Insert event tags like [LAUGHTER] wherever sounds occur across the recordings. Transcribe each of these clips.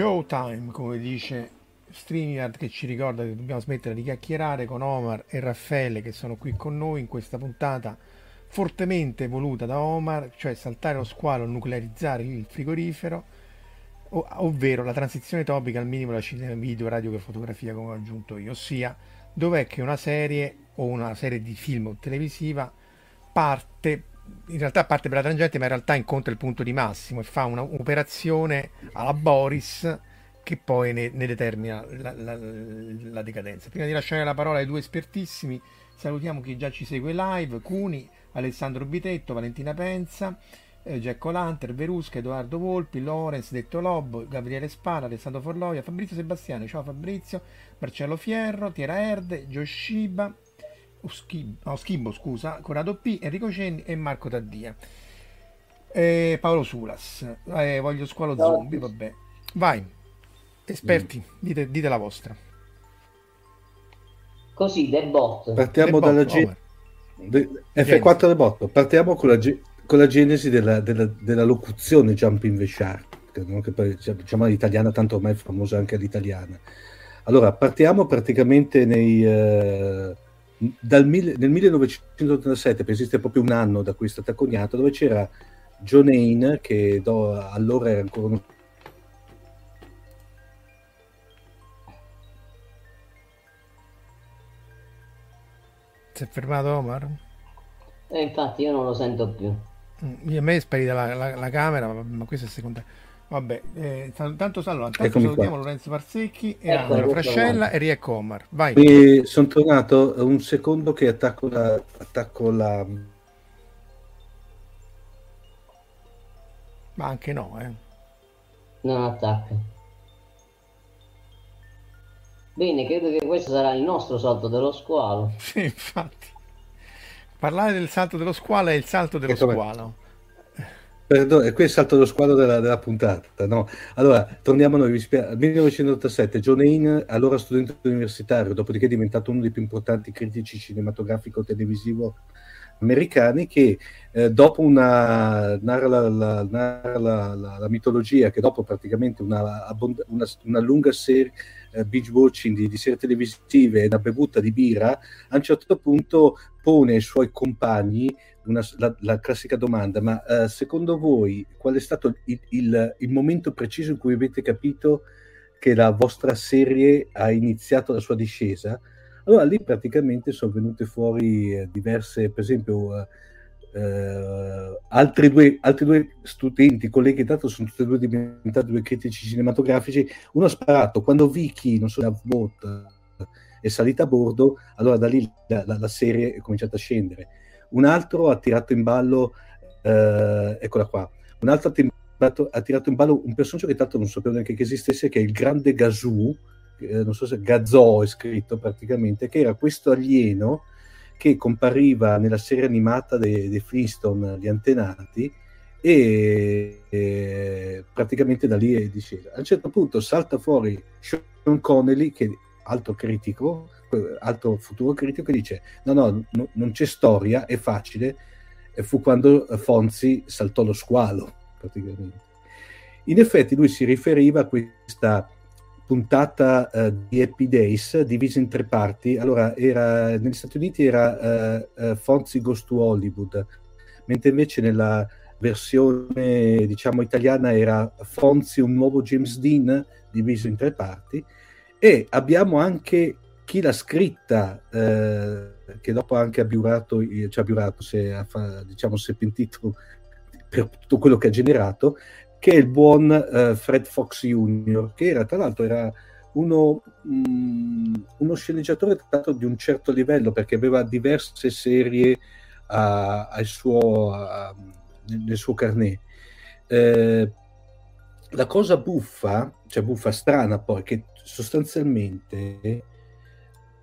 Showtime, come dice StreamYard, che ci ricorda che dobbiamo smettere di chiacchierare con Omar e Raffaele che sono qui con noi in questa puntata fortemente voluta da Omar, cioè saltare lo squalo, nuclearizzare il frigorifero, ov- ovvero la transizione topica al minimo da cinema, video, radio che fotografia, come ho aggiunto io, ossia dov'è che una serie o una serie di film o televisiva parte in realtà parte per la tangente, ma in realtà incontra il punto di massimo e fa un'operazione alla Boris che poi ne, ne determina la, la, la, decadenza. Prima di lasciare la parola ai due espertissimi, salutiamo chi già ci segue live: Cuni, Alessandro Bitetto, Valentina Penza, eh, Giacco Lanter, Verusca, Edoardo Volpi, Lorenz, Detto Lobo, Gabriele Spara, Alessandro Forloia, Fabrizio Sebastiani, ciao Fabrizio, Marcello Fierro, Tiera Erde, Giosciba. Schib, no, Schibbo, scusa, Corrado P, Enrico Cenni e Marco Taddia. Eh, Paolo Sulas, eh, voglio squalo no. zombie, vabbè. Vai, esperti, mm. dite, dite, la vostra. Così, del bot. Partiamo The dalla G... F4 del bot. Partiamo con la, G... con la genesi della, della, della, locuzione Jumping the Shark, che, no? che poi, diciamo l'italiana, tanto ormai è famosa anche l'italiana. Allora, partiamo praticamente nei... Uh dal, nel 1987, esiste proprio un anno da cui è stata coniata, dove c'era John Hain, che do, allora era ancora uno Si è fermato Omar? Eh, infatti io non lo sento più. Mm, a me è sparita la, la, la camera, ma questo è secondario. Vabbè, eh, tanto salutiamo salutiamo Lorenzo Parsecchi e ecco, Angelo Frascella e Riecco Omar. Vai. E sono tornato un secondo che attacco la, attacco la... Ma anche no, eh. Non attacca. Bene, credo che questo sarà il nostro salto dello squalo. [LAUGHS] Sì, infatti. Parlare del salto dello squalo è il salto dello squalo. Perdono, e qui è salto dello squadro della, della puntata. No? Allora, torniamo a noi. Nel 1987, John Hain, allora studente universitario, dopodiché è diventato uno dei più importanti critici cinematografico-televisivo americani che eh, dopo una narra, la, la, narra la, la, mitologia che dopo praticamente una, una, una lunga serie eh, binge watching di, di, serie televisive e una bevuta di birra a un certo punto pone ai suoi compagni una, la, classica domanda ma eh, secondo voi qual è stato il, il, il momento preciso in cui avete capito che la vostra serie ha iniziato la sua discesa allora lì praticamente sono venute fuori eh, diverse, per esempio, eh, altri, due, altri due studenti, colleghi, tanto sono tutti e due diventati due critici cinematografici. Uno ha sparato quando Vicky, non so, la bot è salita a bordo, allora da lì la, la, la, serie è cominciata a scendere. Un altro ha tirato in ballo, eh, eccola qua, un altro ha tirato, ha tirato in ballo un personaggio che tanto non sapevo neanche che esistesse, che è il grande Gazoo, eh, non so se Gazoo è scritto praticamente, che era questo alieno che compariva nella serie animata dei, dei Flintstone, gli antenati, e, e praticamente da lì è discesa. A un certo punto salta fuori Sean Connelly, che altro critico, altro futuro critico, che dice no, no, no non c'è storia, è facile, e fu quando Fonzi saltò lo squalo, praticamente. In effetti lui si riferiva a questa puntata uh, di Happy Days divisa in tre parti. Allora, era, negli Stati Uniti era uh, uh, Fonzie Goes to Hollywood, mentre invece nella versione diciamo italiana era Fonzie un nuovo James Dean diviso in tre parti e abbiamo anche chi l'ha scritta che dopo anche ha biurato, cioè ha biurato, si è, diciamo, si è pentito per tutto quello che ha generato che è il buon uh, Fred Fox Jr., che era tra l'altro era uno, mh, uno sceneggiatore trattato di un certo livello perché aveva diverse serie a, a suo, a, nel suo carnet. Eh, la cosa buffa, cioè buffa strana poi, che sostanzialmente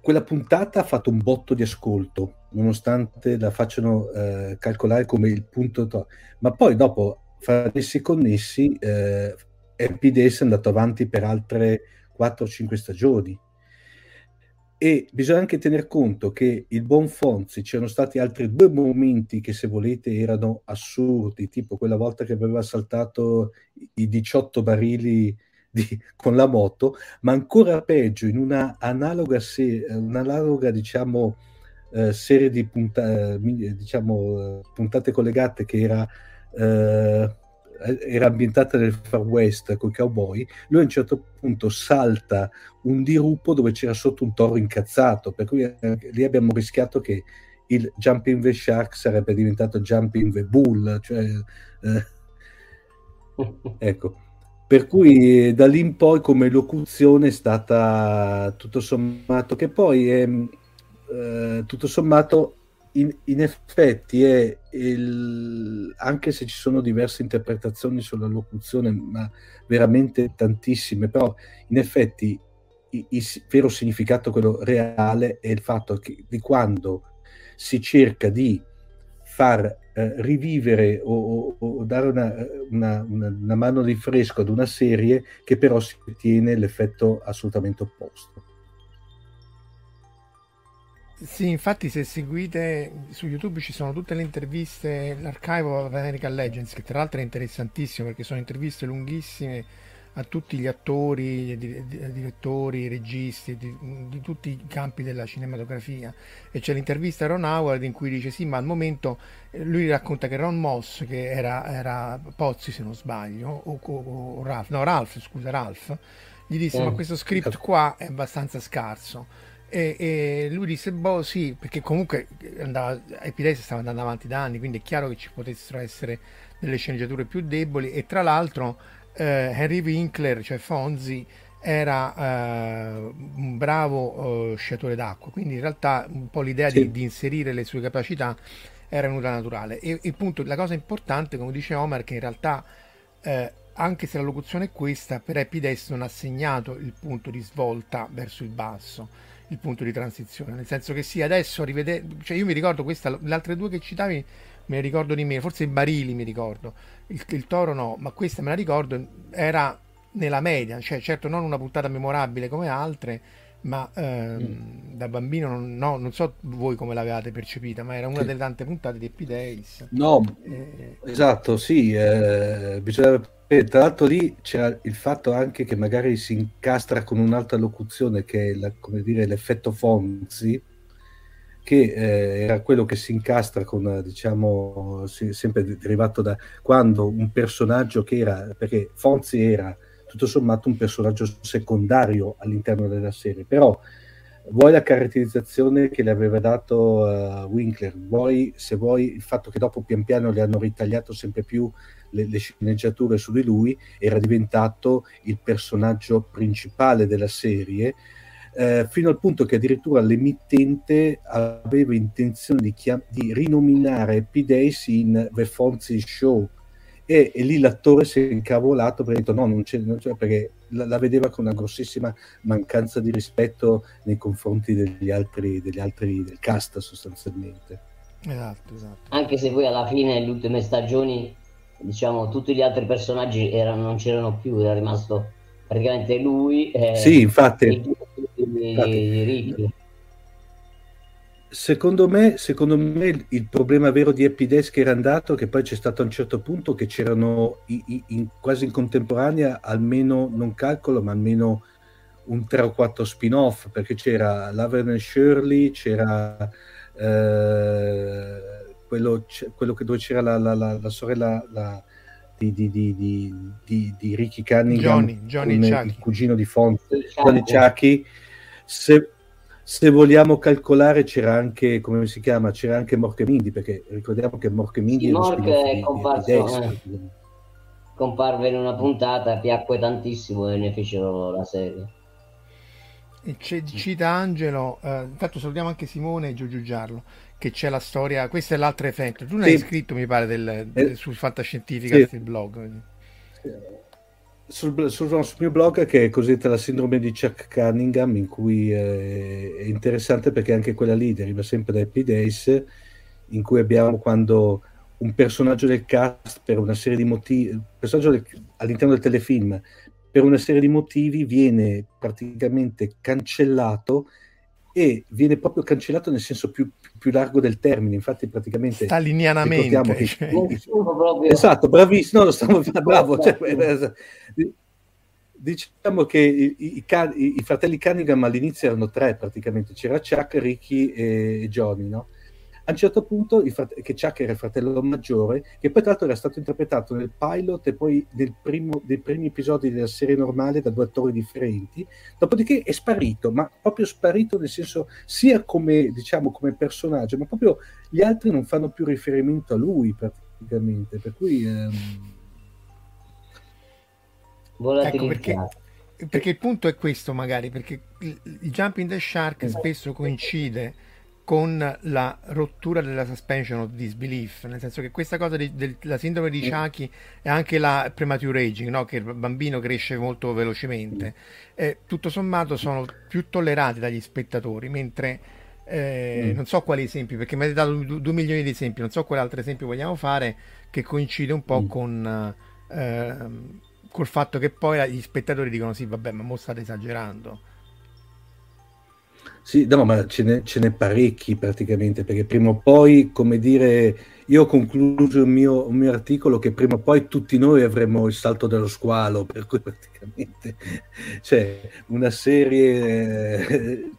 quella puntata ha fatto un botto di ascolto, nonostante la facciano eh, calcolare come il punto, to- ma poi dopo fra essi connessi, eh, Days è andato avanti per altre 4-5 stagioni. E bisogna anche tener conto che il buon Fonzi c'erano stati altri due momenti che, se volete, erano assurdi, tipo quella volta che aveva saltato i 18 barili di, con la moto, ma ancora peggio, in una analoga, se, un'analoga diciamo, eh, serie di punta, diciamo, puntate collegate che era eh, era ambientata nel Far West con i cowboy, lui a un certo punto salta un dirupo dove c'era sotto un toro incazzato, per cui eh, lì abbiamo rischiato che il Jumping the Shark sarebbe diventato Jumping the Bull, cioè, eh, [LAUGHS] ecco. Per cui da lì in poi come locuzione è stata tutto sommato, che poi è eh, tutto sommato in, in effetti è il, anche se ci sono diverse interpretazioni sulla locuzione, ma veramente tantissime, però in effetti il, il vero significato, quello reale, è il fatto che di quando si cerca di far eh, rivivere o, o, o dare una, una, una, mano di fresco ad una serie che però si ottiene l'effetto assolutamente opposto. Sì, infatti se seguite su YouTube ci sono tutte le interviste, l'archivo of American Legends, che tra l'altro è interessantissimo perché sono interviste lunghissime a tutti gli attori, direttori, registi di, di, tutti i campi della cinematografia. E c'è l'intervista a Ron Howard in cui dice sì ma al momento eh, lui racconta che Ron Moss che era, era Pozzi se non sbaglio o, o, o Ralph, no Ralph scusa Ralph gli disse oh, ma questo script qua è abbastanza scarso. E, e, lui disse, boh sì, perché comunque andava, Epidesia stava andando avanti da anni, quindi è chiaro che ci potessero essere delle sceneggiature più deboli e tra l'altro eh, Henry Winkler, cioè Fonzi, era eh, un bravo eh, sciatore d'acqua, quindi in realtà un po' l'idea sì. di, di, inserire le sue capacità era venuta naturale. E il punto, la cosa importante, come dice Omar, che in realtà eh, anche se la locuzione è questa, per Epides non ha segnato il punto di svolta verso il basso il punto di transizione, nel senso che sì, adesso rivedere, cioè io mi ricordo questa, le altre due che citavi me ne ricordo di meno, forse i barili mi ricordo, il, il toro no, ma questa me la ricordo, era nella media, cioè certo non una puntata memorabile come altre, ma ehm, mm. da bambino non, no, non so voi come l'avevate percepita, ma era una delle tante puntate di Happy Days. No, eh, esatto, sì, eh, bisogna, tra l'altro lì c'era il fatto anche che magari si incastra con un'altra locuzione che è la, come dire, l'effetto Fonzi, che eh, era quello che si incastra con, diciamo, si, sempre derivato da quando un personaggio che era, perché Fonzi era tutto sommato un personaggio secondario all'interno della serie, però vuoi la caratterizzazione che le aveva dato uh, Winkler, vuoi se vuoi il fatto che dopo pian piano le hanno ritagliato sempre più le, le, sceneggiature su di lui, era diventato il personaggio principale della serie, eh, fino al punto che addirittura l'emittente aveva intenzione di, chiam- di rinominare P. Days in The Fonzie Show, e, e, lì l'attore si è incavolato perché ha detto no, non c'è, non c'è perché la, la, vedeva con una grossissima mancanza di rispetto nei confronti degli altri, degli altri del cast sostanzialmente. Esatto, esatto. Anche se poi alla fine, nelle ultime stagioni, diciamo, tutti gli altri personaggi erano, non c'erano più, era rimasto praticamente lui. Eh, sì, infatti. Infatti Secondo me, secondo me, il problema vero di Happy Days che era andato che poi c'è stato a un certo punto che c'erano i, i, in, quasi in contemporanea almeno, non calcolo, ma almeno un 3 o 4 spin-off perché c'era Laverne Shirley, c'era eh, quello, quello che, dove c'era la, la, la, la sorella la, di, di, di, di, Ricky Cunningham, Johnny, Johnny il cugino di Fonte, Johnny Chucky. Se, se vogliamo calcolare c'era anche, come si chiama, c'era anche Morchemindi, perché ricordiamo che Morchemindi è comparso, eh. comparve in una puntata, piacque tantissimo e ne fecero la serie. E c'è, cita Angelo, eh, intanto salutiamo anche Simone e Giorgio Giarlo, che c'è la storia, questo è l'altro effetto, tu ne sì. hai scritto mi pare del, del, eh, sul Fantascientifica, sì. il blog. Sì sul, sul, sul, mio blog che è cosiddetta la sindrome di Chuck Cunningham in cui eh, è interessante perché anche quella lì deriva sempre da Happy Days in cui abbiamo quando un personaggio del cast per una serie di motivi personaggio del, all'interno del telefilm per una serie di motivi viene praticamente cancellato e viene proprio cancellato nel senso più, più largo del termine. Infatti, praticamente stalinianamente. Che, cioè. Esatto, bravissimo. No, stavo, bravo. Cioè, diciamo che i, i, i, i, fratelli Cunningham all'inizio erano tre praticamente: c'era Chuck, Ricky e Johnny, no? A un certo punto, frate- che Chuck era il fratello maggiore, che poi tra l'altro era stato interpretato nel pilot e poi nel primo, nei primi episodi della serie normale da due attori differenti, dopodiché è sparito, ma proprio sparito nel senso sia come, diciamo, come personaggio, ma proprio gli altri non fanno più riferimento a lui praticamente, per cui... Ehm... Ecco perché, perché il punto è questo magari, perché il, il Jumping the Shark esatto. spesso coincide con la rottura della suspension of disbelief, nel senso che questa cosa della sindrome di Shaki è anche la premature aging, no? che il bambino cresce molto velocemente, eh, tutto sommato sono più tollerati dagli spettatori, mentre eh, mm. non so quali esempi, perché mi avete dato due milioni di esempi, non so quale altro esempio vogliamo fare che coincide un po' mm. con... Eh, col fatto che poi gli spettatori dicono sì vabbè ma mo state esagerando sì, no, ma ce n'è, ce n'è, parecchi praticamente, perché prima o poi, come dire, io ho concluso il mio, il mio, articolo che prima o poi tutti noi avremo il salto dello squalo, per cui [LAUGHS] praticamente cioè, una serie eh,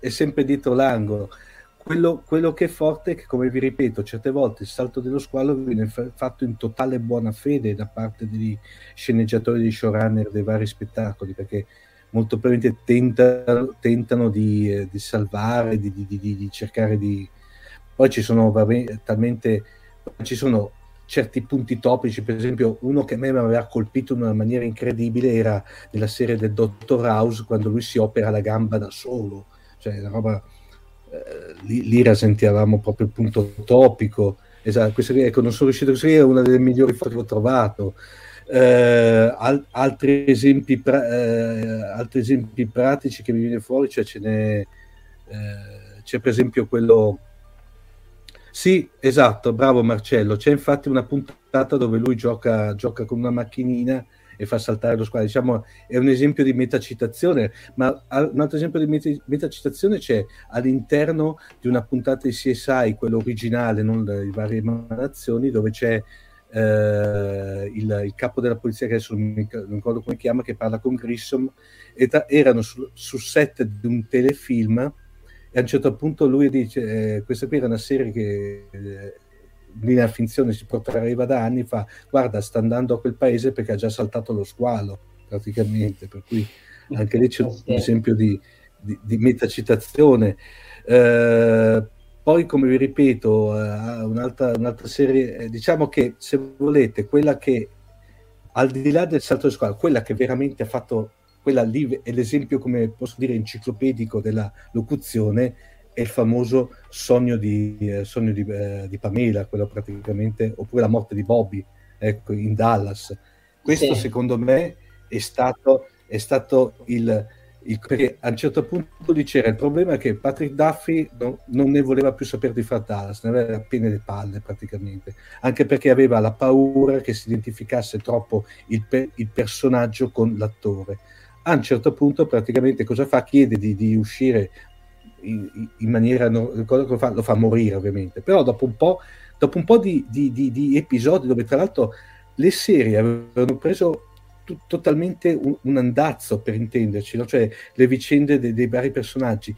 è sempre dietro l'angolo. Quello, quello, che è forte è che, come vi ripeto, certe volte il salto dello squalo viene fa- fatto in totale buona fede da parte degli sceneggiatori, dei showrunner dei vari spettacoli, perché molto probabilmente tentano, tentano di, eh, di, salvare, di, di, di, cercare di... Poi ci sono vabbè, talmente... Ci sono certi punti topici, per esempio uno che a me mi aveva colpito in una maniera incredibile era nella serie del Dottor House quando lui si opera la gamba da solo, cioè una roba... Eh, lì, lì rasentiavamo proprio il punto topico. Esatto, questa, ecco, non sono riuscito a scrivere, è una delle migliori foto che ho trovato. Eh, al- altri, esempi pra- eh, altri, esempi pratici che mi viene fuori, cioè ce n'è, eh, c'è per esempio quello... Sì, esatto, bravo Marcello, c'è infatti una puntata dove lui gioca, gioca con una macchinina e fa saltare lo squalo. Diciamo, è un esempio di metacitazione, ma un altro esempio di metacitazione c'è all'interno di una puntata di CSI, quello originale, non le varie emanazioni, dove c'è eh, il, il, capo della polizia, che adesso non, mi, non ricordo come chiama, che parla con Grissom, ta- erano su, su, set di un telefilm e a un certo punto lui dice, eh, questa qui era una serie che... Eh, linea finzione si portava da anni fa guarda sta andando a quel paese perché ha già saltato lo squalo praticamente per cui anche lì c'è un [LAUGHS] esempio di, di, di metacitazione. Eh, poi come vi ripeto uh, un'altra, un'altra, serie eh, diciamo che se volete quella che al di là del salto di squalo quella che veramente ha fatto quella lì è l'esempio come posso dire enciclopedico della locuzione è il famoso sogno di, eh, sogno di, eh, di, Pamela, quello praticamente, oppure la morte di Bobby, ecco, in Dallas. Questo sì. secondo me è stato, è stato il, il, perché a un certo punto lì c'era il problema che Patrick Duffy no, non ne voleva più sapere di far Dallas, ne aveva appena le palle praticamente, anche perché aveva la paura che si identificasse troppo il, il personaggio con l'attore. A un certo punto praticamente cosa fa? Chiede di, di uscire in, in maniera no, lo fa, lo fa morire ovviamente però dopo un po', dopo un po di, di, di, episodi dove tra l'altro le serie avevano preso t- totalmente un, un, andazzo per intenderci no? cioè le vicende de- dei vari personaggi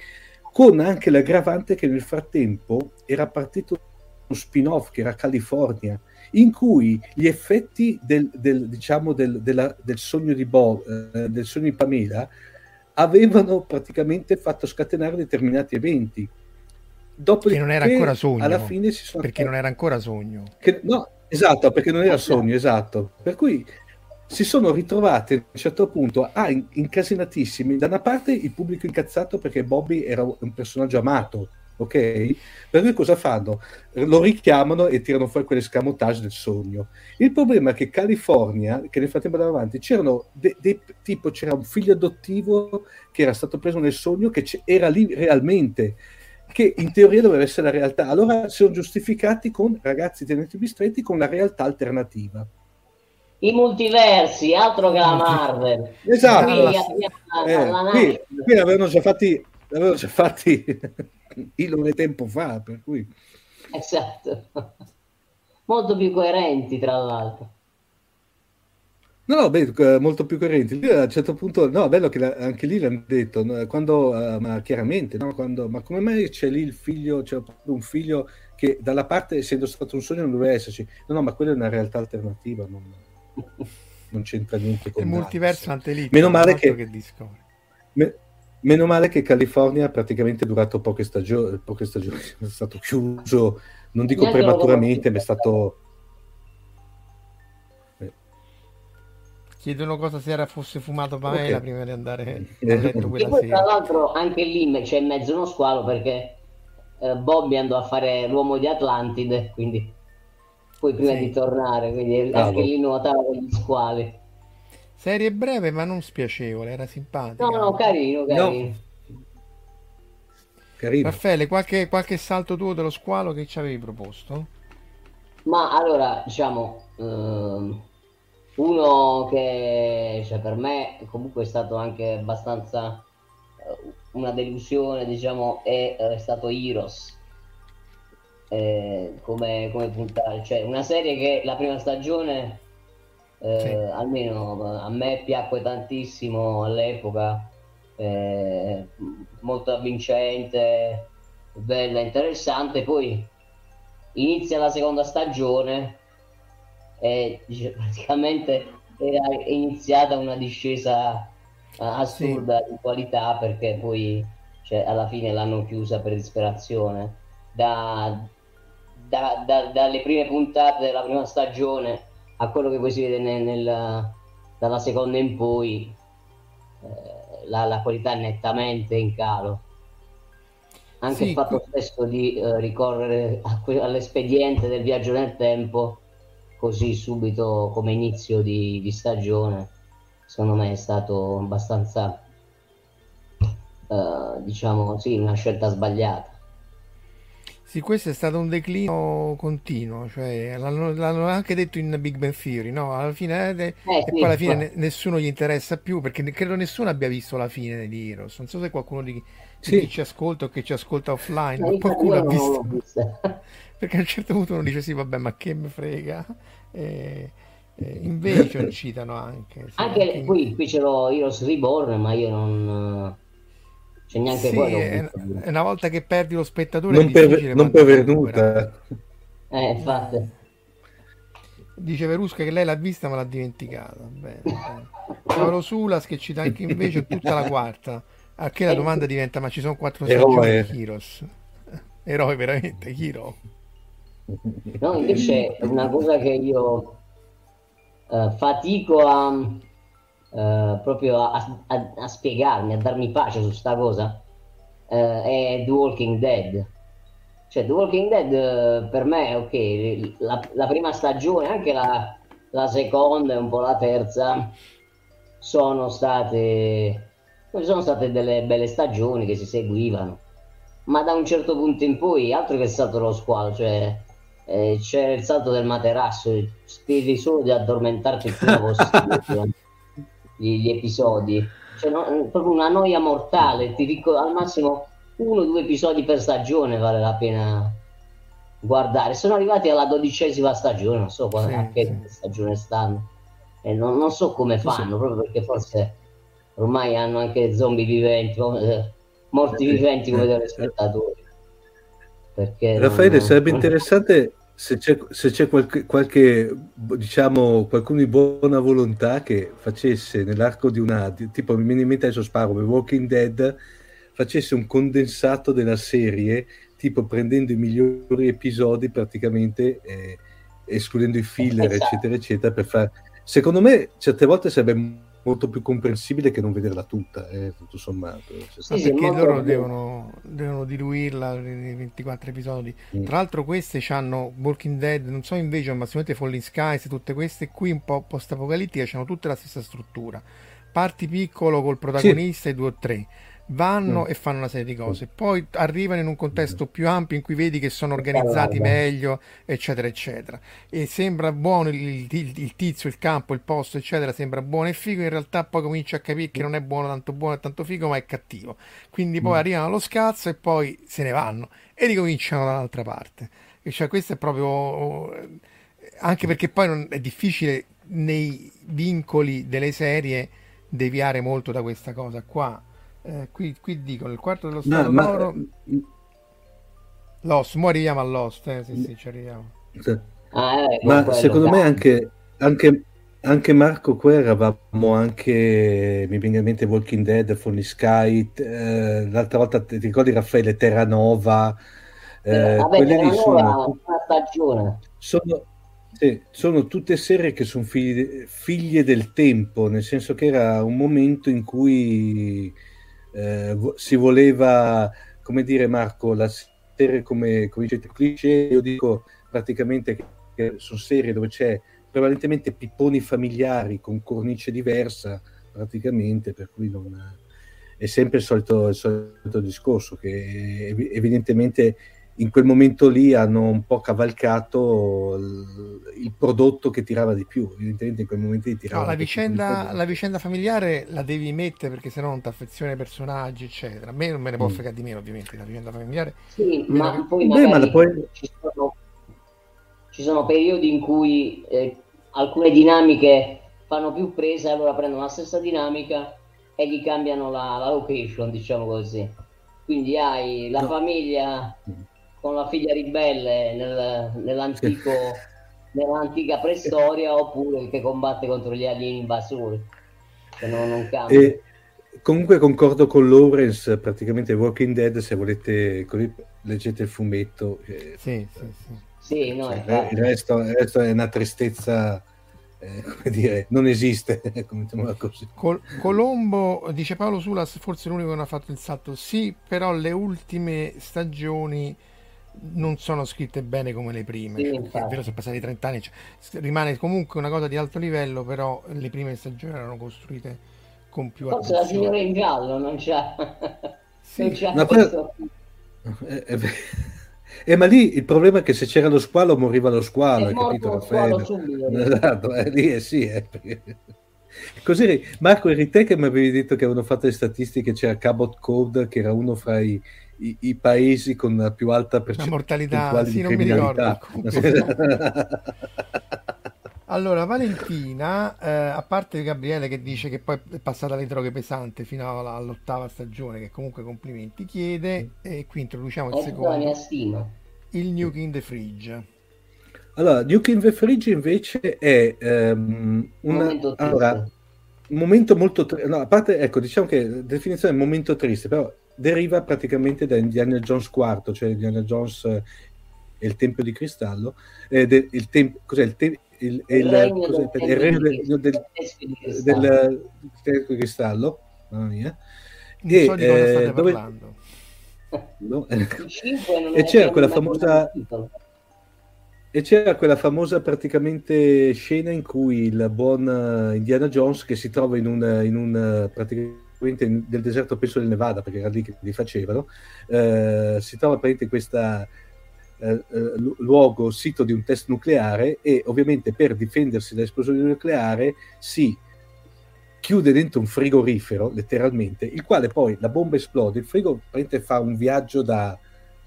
con anche l'aggravante che nel frattempo era partito uno spin-off che era California in cui gli effetti del, del, diciamo del, della, del sogno di Bob, eh, del sogno di Pamela avevano praticamente fatto scatenare determinati eventi. Dopo che non era ancora sogno. Alla fine si sono perché non era ancora sogno. Che, no, esatto, perché non era sogno, esatto. Per cui si sono ritrovate a un certo punto ah, incasinatissimi. Da una parte il pubblico incazzato perché Bobby era un personaggio amato, ok? Per cui cosa fanno? Lo richiamano e tirano fuori quell'escamotage del sogno. Il problema è che California, che nel frattempo andava avanti, c'erano dei, de, tipo c'era un figlio adottivo che era stato preso nel sogno che era lì realmente che in teoria doveva essere la realtà. Allora si sono giustificati con ragazzi tenetevi stretti con la realtà alternativa. I multiversi, altro che la Marvel. Esatto. Qui, eh, qui, qui avevano già fatti, avevano già fatti [LAUGHS] ilone tempo fa, per cui... Esatto. Molto più coerenti, tra l'altro. No, no, beh, molto più coerenti. Lì a un certo punto, no, bello che anche lì l'hanno detto, quando, uh, ma chiaramente, no, quando, ma come mai c'è lì il figlio, c'è un figlio che dalla parte, essendo stato un sogno, non doveva esserci. No, no, ma quella è una realtà alternativa, non, non c'entra niente con il multiverso antelito. Meno male che... che me, Meno male che California ha praticamente durato poche stagioni, poche stagioni [LAUGHS] è stato chiuso, non dico Neanche prematuramente, ma è stato... Chiedono cosa si era fosse fumato Pamela okay. prima di andare [LAUGHS] a letto quella poi, sera. Tra l'altro anche lì c'è in mezzo uno squalo perché eh, Bobby andò a fare l'uomo di Atlantide, quindi poi prima sì. di tornare, quindi ah, anche lì nuotava con gli squali. Serie breve ma non spiacevole, era simpatica. No, no, carino, carino. No. carino. Raffaele, qualche, qualche, salto tuo dello squalo che ci avevi proposto? Ma allora, diciamo, ehm, uno che cioè, per me comunque è stato anche abbastanza eh, una delusione, diciamo, è, è stato Heroes. Eh, come, come puntare, cioè una serie che la prima stagione eh, sì. almeno a me piacque tantissimo all'epoca, eh, molto avvincente, bella, interessante, poi inizia la seconda stagione e dice, [LAUGHS] praticamente era iniziata una discesa assurda sì. di qualità perché poi cioè, alla fine l'hanno chiusa per disperazione. Da, da, da, dalle prime puntate della prima stagione a quello che poi si vede nel, nel, dalla seconda in poi eh, la, la, qualità è nettamente in calo. Anche sì, il fatto stesso di eh, ricorrere que- all'espediente del viaggio nel tempo così subito come inizio di, di stagione secondo me è stato abbastanza eh, diciamo sì una scelta sbagliata Sì, questo è stato un declino continuo, cioè l'hanno, l'hanno anche detto in Big Bang Theory, no? Alla fine, eh, eh, e poi alla fine ne- nessuno gli interessa più perché credo nessuno abbia visto la fine di Heroes. Non so se qualcuno di, di chi ci ascolta o che ci ascolta offline, ma qualcuno ha visto. [LAUGHS] Perché a un certo punto uno dice sì, vabbè, ma che me frega. E, e invece citano anche. Sì, anche, anche qui, qui c'è lo Heroes Reborn, ma io non c'è neanche sì, quello. È, una volta che perdi lo spettatore non, per, non pervenuta. Eh, infatti. Dice Verusca che lei l'ha vista ma l'ha dimenticata. Bene, Paolo Sulas che cita anche invece tutta la quarta. A che la domanda diventa ma ci sono quattro stagioni di Heroes? Eroe veramente, Hero. No, invece è una cosa che io uh, fatico a eh, proprio a, a, a, spiegarmi, a darmi pace su sta cosa, uh, è The Walking Dead. Cioè, The Walking Dead uh, per me, ok, la, la, prima stagione, anche la, la seconda e un po' la terza, sono state, sono state delle belle stagioni che si seguivano. Ma da un certo punto in poi, altro che è stato lo squalo, cioè eh, c'è il salto del materasso, speri solo di addormentarti il prima possibile [LAUGHS] gli, gli episodi. Cioè, no, proprio una noia mortale. Ti dico al massimo uno o due episodi per stagione vale la pena guardare. Sono arrivati alla dodicesima stagione, non so quando, sì, a che sì. stagione stanno. E non, non so come fanno, sì. proprio perché forse ormai hanno anche zombie viventi, eh, morti viventi come dei spettatori. Perché Raffaele, non, sarebbe interessante se c'è, se c'è qualche, qualche, diciamo, qualcuno di buona volontà che facesse nell'arco di una, tipo mi viene in mente adesso sparo, come Walking Dead, facesse un condensato della serie, tipo prendendo i migliori episodi praticamente, eh, escludendo i filler, esatto. eccetera, eccetera, per fare... Secondo me certe volte sarebbe molto più comprensibile che non vederla tutta, eh, tutto sommato. Sì, sì, perché loro devono, devono, diluirla nei 24 episodi. Mm. Tra l'altro queste hanno Walking Dead, non so invece, ma sicuramente Falling Skies, tutte queste qui un po' post-apocalittiche, hanno tutte la stessa struttura. Parti piccolo col protagonista sì. e due o tre vanno mm. e fanno una serie di cose, poi arrivano in un contesto più ampio in cui vedi che sono organizzati meglio, eccetera, eccetera. E sembra buono il, il, il, tizio, il campo, il posto, eccetera, sembra buono e figo, in realtà poi cominci a capire che non è buono, tanto buono e tanto figo, ma è cattivo. Quindi poi mm. arrivano allo scazzo e poi se ne vanno e ricominciano dall'altra parte. E cioè questo è proprio... anche perché poi non, è difficile nei vincoli delle serie deviare molto da questa cosa qua eh, qui, qui, dicono il quarto dello Stato no, d'oro. Ma... Eh, Lost, mo arriviamo a Lost, eh? sì, sì, ci arriviamo. Sì. Ah, eh, ma secondo me anche, anche, anche, Marco qua eravamo anche, mi viene in mente Walking Dead, Funny Sky, eh, l'altra volta ti ricordi Raffaele Terranova, eh, Vabbè, quelle lì sono, stagione. sono, sì, sono tutte serie che sono figlie, figlie del tempo, nel senso che era un momento in cui eh, si voleva, come dire Marco, la serie come, come dicete cliché, io dico praticamente che, che sono serie dove c'è prevalentemente pipponi familiari con cornice diversa, praticamente, per cui non, è sempre il solito, il solito discorso, che evidentemente in quel momento lì hanno un po' cavalcato il, il prodotto che tirava di più. Evidentemente in quel momento lì tirava no, la, vicenda, la vicenda familiare la devi mettere perché sennò non ti affezioni ai personaggi, eccetera. A me non me ne può mm. fregare di meno, ovviamente, la vicenda familiare. Sì, ma ne... poi Beh, ma poi... Ci, sono, ci, sono, periodi in cui eh, alcune dinamiche fanno più presa, allora prendono la stessa dinamica e gli cambiano la, la location, diciamo così. Quindi hai la no. famiglia mm con la figlia ribelle nel, nell'antico, [LAUGHS] nell'antica preistoria oppure che combatte contro gli alieni invasori. Che non, non cambia. E comunque concordo con Lawrence, praticamente Walking Dead, se volete così, leggete il fumetto. Eh, sì, sì, sì. sì no, cioè, il, resto, il, resto, è una tristezza. Eh, come dire, non esiste. [LAUGHS] così. Col- Colombo dice Paolo Sulas, forse l'unico che non ha fatto il salto. Sì, però le ultime stagioni non sono scritte bene come le prime. Sì, è vero, sono passati 30 anni, cioè, rimane comunque una cosa di alto livello, però le prime stagioni erano costruite con più Forse attenzione. la signora in giallo non c'è. Sì. non c'è questo... è, è, Eh, ma lì il problema è che se c'era lo squalo moriva lo squalo, hai capito Raffaele? [LAUGHS] Esatto, eh, lì eh, sì, eh, perché... [LAUGHS] Così, Marco, eri te che mi avevi detto che avevano fatto le statistiche, c'era Cabot Code, che era uno fra i, i, i paesi con la più alta percentuale di sì, non mi ricordo. [LAUGHS] Allora, Valentina, eh, a parte Gabriele che dice che poi è passata alle droghe pesanti fino alla, all'ottava stagione, che comunque complimenti, chiede, e qui introduciamo il secondo, il Nuke in the Fridge. Allora, Nuke in the Fridge invece è um, una... Momento allora, un momento molto triste, no, a parte, ecco, diciamo che la definizione è momento triste, però deriva praticamente da Indiana Jones IV, cioè Indiana Jones e il Tempio di Cristallo, eh, de, il, tem- cos'è, il, te- il, il, il, regno del, il regno del, del, del, del, del cristallo, mamma mia. Non e, so di cosa eh, state dove... parlando. No? [LAUGHS] e c'era quella famosa e c'era quella famosa praticamente scena in cui il buon Indiana Jones che si trova in un, in un praticamente nel deserto penso del Nevada perché era lì che li facevano. Eh, si trova praticamente questo eh, eh luogo sito di un test nucleare e ovviamente per difendersi dall'esplosione nucleare si chiude dentro un frigorifero letteralmente il quale poi la bomba esplode. Il frigo fa un viaggio da,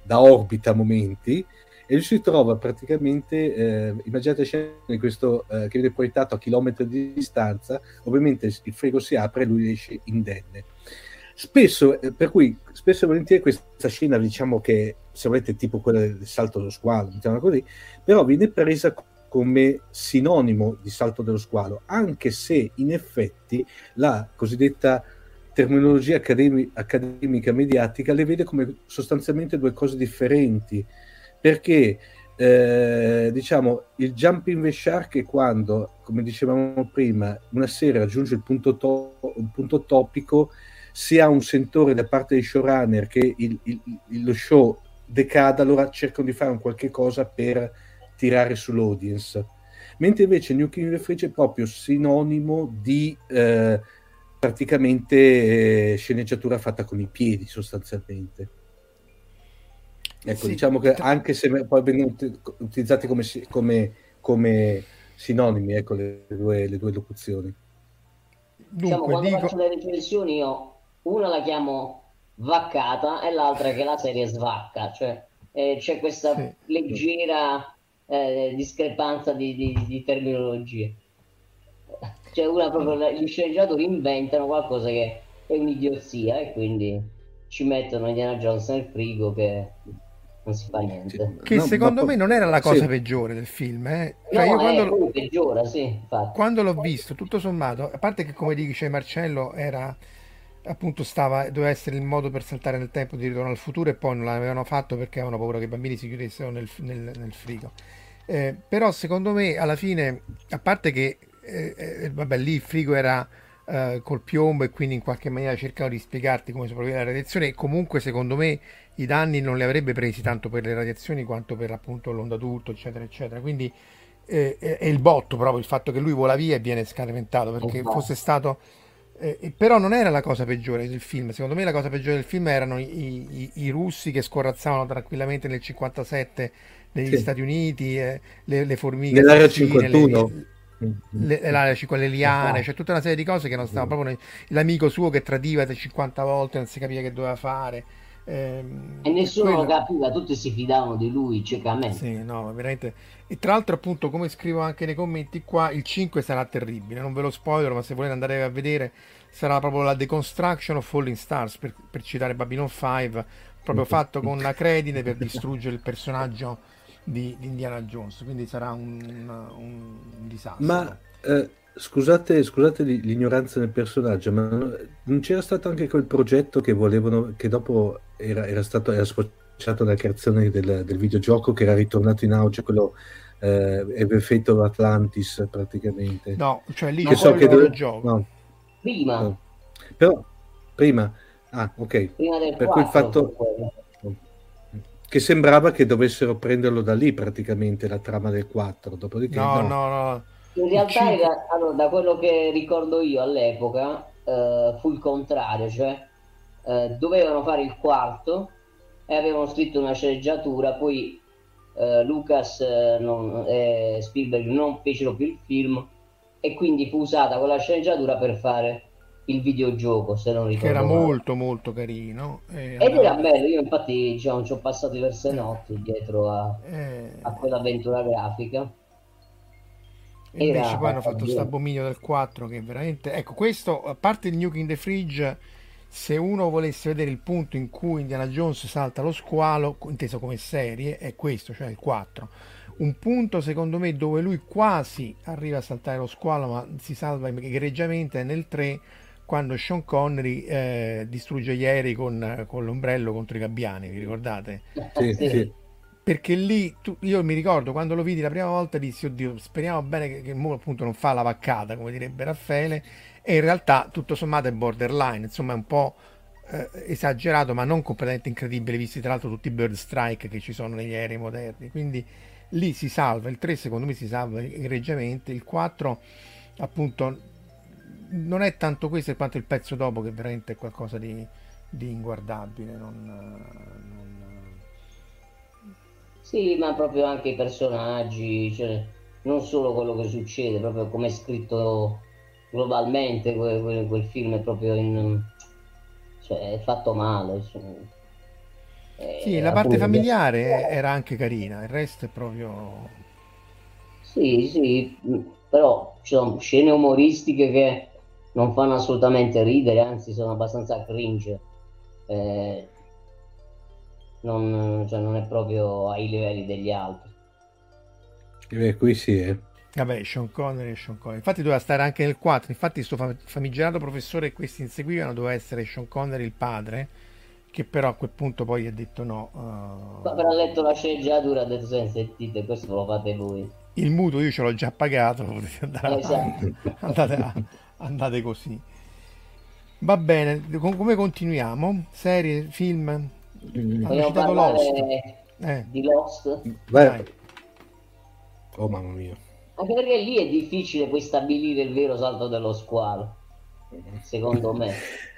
da orbita a momenti e lui si trova praticamente, eh, immaginate scena di questo eh, che viene proiettato a chilometri di distanza, ovviamente il frigo si apre e lui esce indenne. Spesso, eh, per cui, spesso e volentieri questa scena, diciamo che, se volete, tipo quella del salto dello squalo, diciamo così, però viene presa come sinonimo di salto dello squalo, anche se in effetti la cosiddetta terminologia accademi- accademica mediatica le vede come sostanzialmente due cose differenti, perché eh, diciamo il jumping the shark è quando, come dicevamo prima, una serie raggiunge il punto, to- un punto topico si ha un sentore da parte dei showrunner che il, il, il, lo show decada, allora cercano di fare un qualche cosa per tirare sull'audience. Mentre invece New King Refrige è proprio sinonimo di eh, praticamente eh, sceneggiatura fatta con i piedi sostanzialmente. Ecco, sì, diciamo che anche se poi vengono utilizzati come, come, come sinonimi, ecco, le due, le due locuzioni. Dunque, diciamo, quando dico... faccio le recensioni io una la chiamo vaccata e l'altra che la serie svacca, cioè eh, c'è questa sì. leggera eh, discrepanza di, di, di, terminologie. Cioè una proprio gli sceneggiatori inventano qualcosa che è un'idiozia e quindi ci mettono Indiana Jones nel frigo che non si fa niente. Che no, secondo ma... me non era la cosa sì. peggiore del film. Eh. Cioè, no, io quando, lo... peggiora, sì, quando l'ho visto, tutto sommato, a parte che come dice Marcello era appunto stava, doveva essere il modo per saltare nel tempo di ritorno al futuro e poi non l'avevano fatto perché avevano paura che i bambini si chiudessero nel, nel, nel frigo. Eh, però secondo me alla fine, a parte che eh, eh, vabbè, lì il frigo era eh, col piombo e quindi in qualche maniera cercavano di spiegarti come sopravvive la radiazione e comunque secondo me i danni non li avrebbe presi tanto per le radiazioni quanto per appunto l'onda d'urto eccetera eccetera quindi eh, è il botto proprio il fatto che lui vola via e viene scaraventato perché esatto. fosse stato eh, però non era la cosa peggiore del film. Secondo me la cosa peggiore del film erano i, i, i russi che scorrazzavano tranquillamente nel 57 negli sì. Stati Uniti, eh, le, le, formiche. Nell'area 51. Le, le, l'area 5, le liane, c'è cioè tutta una serie di cose che non stavano proprio. L'amico suo che tradiva 50 volte, non si capiva che doveva fare. Ehm, e nessuno quello... lo capiva, tutti si fidavano di lui ciecamente. Sì, no, veramente. E tra l'altro, appunto, come scrivo anche nei commenti qua, il 5 sarà terribile. Non ve lo spoiler, ma se volete andare a vedere, sarà proprio la Deconstruction of Falling Stars, per, per citare Babylon 5, proprio fatto con la credine per distruggere il personaggio di, di Indiana Jones. Quindi sarà un, un disastro. Ma eh, Scusate, scusate l'ignoranza del personaggio, ma non c'era stato anche quel progetto che volevano, che dopo era, era stato era sfociato nella creazione del, del, videogioco che era ritornato in auge, quello eh, Everfate Atlantis praticamente. No, cioè lì che so che dove... gioco. No. Prima. No. Però prima, ah ok, prima del per 4, cui il fatto che sembrava che dovessero prenderlo da lì praticamente la trama del 4, dopodiché no, no, no. no. In realtà, in allora, da quello che ricordo io all'epoca, eh, fu il contrario, cioè eh, dovevano fare il quarto e avevano scritto una sceneggiatura, poi eh, Lucas e eh, Spielberg non fecero più il film e quindi fu usata quella sceneggiatura per fare il videogioco, se non ricordo. Che era molto molto carino. Ed era bello, io infatti diciamo, ci ho passato diverse notti dietro a, eh... a quell'avventura grafica. E invece era poi hanno fatto questo abominio del 4 che veramente... Ecco, questo, a parte il Nuke in the Fridge, se uno volesse vedere il punto in cui Indiana Jones salta lo squalo, inteso come serie, è questo, cioè il 4 un punto secondo me dove lui quasi arriva a saltare lo squalo ma si salva egregiamente è nel 3 quando Sean Connery eh, distrugge gli aerei con, con, l'ombrello contro i gabbiani, vi ricordate? Sì, sì. Perché lì tu, io mi ricordo quando lo vidi la prima volta dissi oddio speriamo bene che, che appunto non fa la vaccata come direbbe Raffaele e in realtà tutto sommato è borderline insomma è un po' eh, esagerato ma non completamente incredibile visti tra l'altro tutti i bird strike che ci sono negli aerei moderni quindi lì si salva, il 3 secondo me si salva egregiamente, il 4 appunto non è tanto questo quanto il pezzo dopo che veramente è qualcosa di, di inguardabile. Non, non... Sì, ma proprio anche i personaggi, cioè, non solo quello che succede, proprio come è scritto globalmente quel, quel, quel film è proprio in, cioè, è fatto male. Cioè. Sì, la parte familiare era anche carina, il resto è proprio... Sì, sì, però ci sono scene umoristiche che non fanno assolutamente ridere, anzi sono abbastanza cringe. Eh, non, cioè, non, è proprio ai livelli degli altri. Eh, qui sì, eh. Vabbè, Sean Connery e Sean Connery. Infatti doveva stare anche nel 4. Infatti, questo famigerato professore che questi inseguivano doveva essere Sean Connery il padre che però a quel punto poi ha detto no. Uh... Ma però ha letto la sceneggiatura, ha detto sentite, questo lo fate voi. Il mutuo io ce l'ho già pagato, lo potete andare esatto. andate, a... andate così. Va bene, come continuiamo? Serie, film? Vogliamo parlare Lost. Eh. di Lost? Vai. Oh mamma mia. Anche perché lì è difficile poi stabilire il vero salto dello squalo, secondo me. [LAUGHS]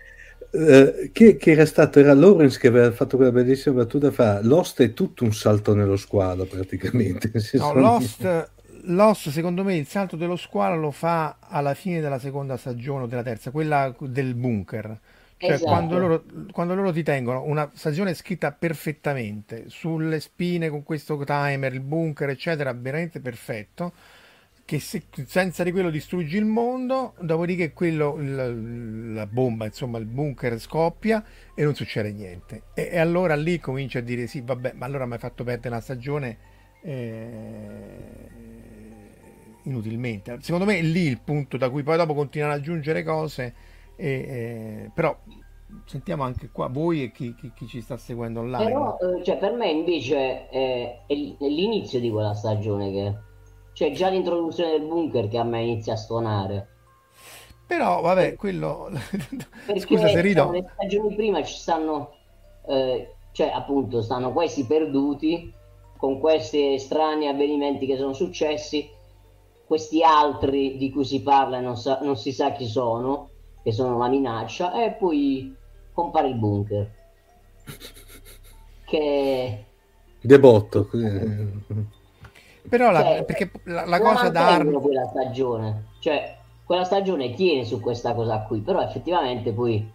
Eh, che, che, era stato era Lawrence che aveva fatto quella bellissima battuta fa Lost è tutto un salto nello squalo praticamente [LAUGHS] no, sono... Lost, Lost secondo me il salto dello squalo lo fa alla fine della seconda stagione o della terza quella del bunker cioè esatto. quando, loro, quando loro ti tengono una stagione scritta perfettamente sulle spine con questo timer il bunker eccetera veramente perfetto che se, senza di quello distruggi il mondo, dopodiché quello, la, la, bomba, insomma il bunker scoppia e non succede niente. E, e, allora lì cominci a dire sì, vabbè, ma allora mi hai fatto perdere una stagione eh, inutilmente. Secondo me è lì il punto da cui poi dopo continuano ad aggiungere cose, e, eh, però sentiamo anche qua voi e chi, chi, chi ci sta seguendo online. Però, eh, cioè, per me invece è, è l'inizio di quella stagione che cioè già l'introduzione del bunker che a me inizia a suonare. Però vabbè, quello... [LAUGHS] Scusa se rido. Le stagioni prima ci stanno, eh, cioè appunto, stanno questi perduti con questi strani avvenimenti che sono successi, questi altri di cui si parla e non, sa, non si sa chi sono, che sono la minaccia, e poi compare il bunker. che... Debotto. Però la, cioè, perché la, la cosa da Arm... quella stagione, cioè quella stagione tiene su questa cosa qui, però effettivamente poi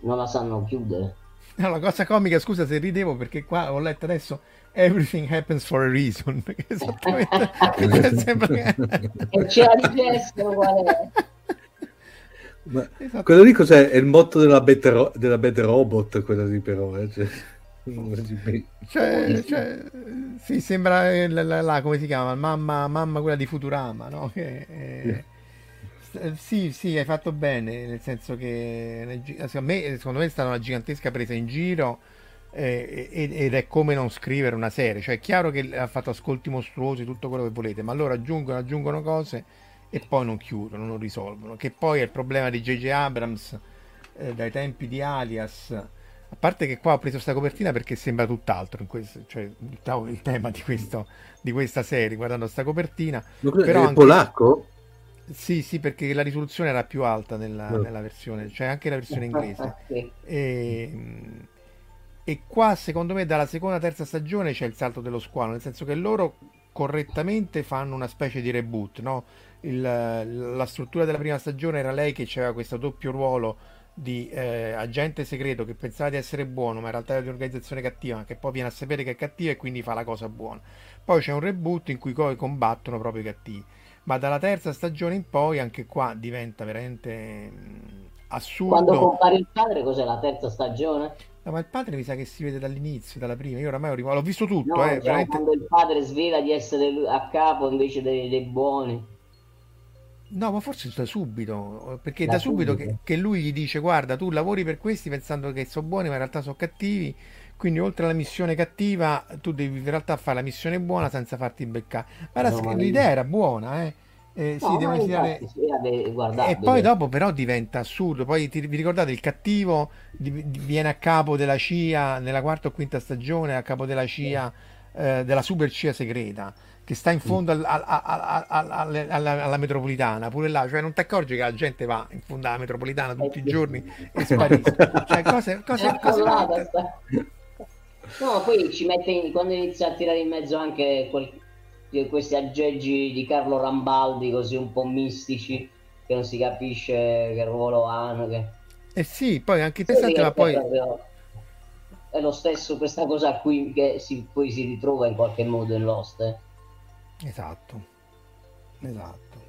non la sanno chiudere. No, [LAUGHS] la cosa comica, scusa se ridevo perché qua ho letto adesso Everything happens for a reason. [LAUGHS] Esattamente [LAUGHS] [LAUGHS] sembra che... e c'è la qual è? Ma esatto. quello lì cos'è? È il motto della Bad, ro- della bad Robot, quella lì però. Eh? Cioè... Cioè, cioè, sì, sembra la, la, la, come si chiama? Mamma, mamma quella di Futurama, no? Che, eh, sì, sì, hai fatto bene, nel senso che secondo me, secondo me è stata una gigantesca presa in giro eh, ed è come non scrivere una serie, cioè è chiaro che ha fatto ascolti mostruosi, tutto quello che volete, ma loro aggiungono, aggiungono cose e poi non chiudono, non risolvono, che poi è il problema di J.J. Abrams eh, dai tempi di Alias a parte che qua ho preso questa copertina perché sembra tutt'altro, questo, cioè il, tema di, questo, di, questa serie, guardando questa copertina. Però è anche, polacco? Sì, sì, perché la risoluzione era più alta nella, no. nella versione, cioè anche la versione inglese. E, E qua, secondo me, dalla seconda terza stagione c'è il salto dello squalo, nel senso che loro correttamente fanno una specie di reboot, no? Il, la struttura della prima stagione era lei che aveva questo doppio ruolo di eh, agente segreto che pensava di essere buono, ma in realtà era di un'organizzazione cattiva, che poi viene a sapere che è cattiva e quindi fa la cosa buona. Poi c'è un reboot in cui combattono proprio i cattivi. Ma dalla terza stagione in poi anche qua diventa veramente mh, assurdo. Quando compare il padre, cos'è la terza stagione? No, ma il padre mi sa che si vede dall'inizio, dalla prima. Io oramai l'ho visto tutto. No, eh, cioè, veramente... Quando il padre svela di essere a capo invece dei, dei buoni. No, ma forse da subito, perché da, da subito, subito. Che, che, lui gli dice guarda tu lavori per questi pensando che sono buoni ma in realtà sono cattivi, quindi oltre alla missione cattiva tu devi in realtà fare la missione buona senza farti beccare. Ma no, l'idea era buona, eh. Eh, no, sì, devono tirare... E poi dopo però diventa assurdo. Poi ti, vi ricordate il cattivo di, di, viene a capo della CIA nella quarta o quinta stagione, a capo della CIA, eh, della super CIA segreta, che sta in fondo al, al, al, alla, alla, metropolitana, pure là, cioè non ti accorgi che la gente va in fondo alla metropolitana tutti i giorni e sparisce. cioè, cose, cose, cose No, poi ci mette in, quando inizia a tirare in mezzo anche quel questi aggeggi di Carlo Rambaldi così un po' mistici che non si capisce che ruolo hanno che... eh sì poi anche ma poi è lo stesso questa cosa qui che si, poi si ritrova in qualche modo in Lost eh? esatto. Esatto.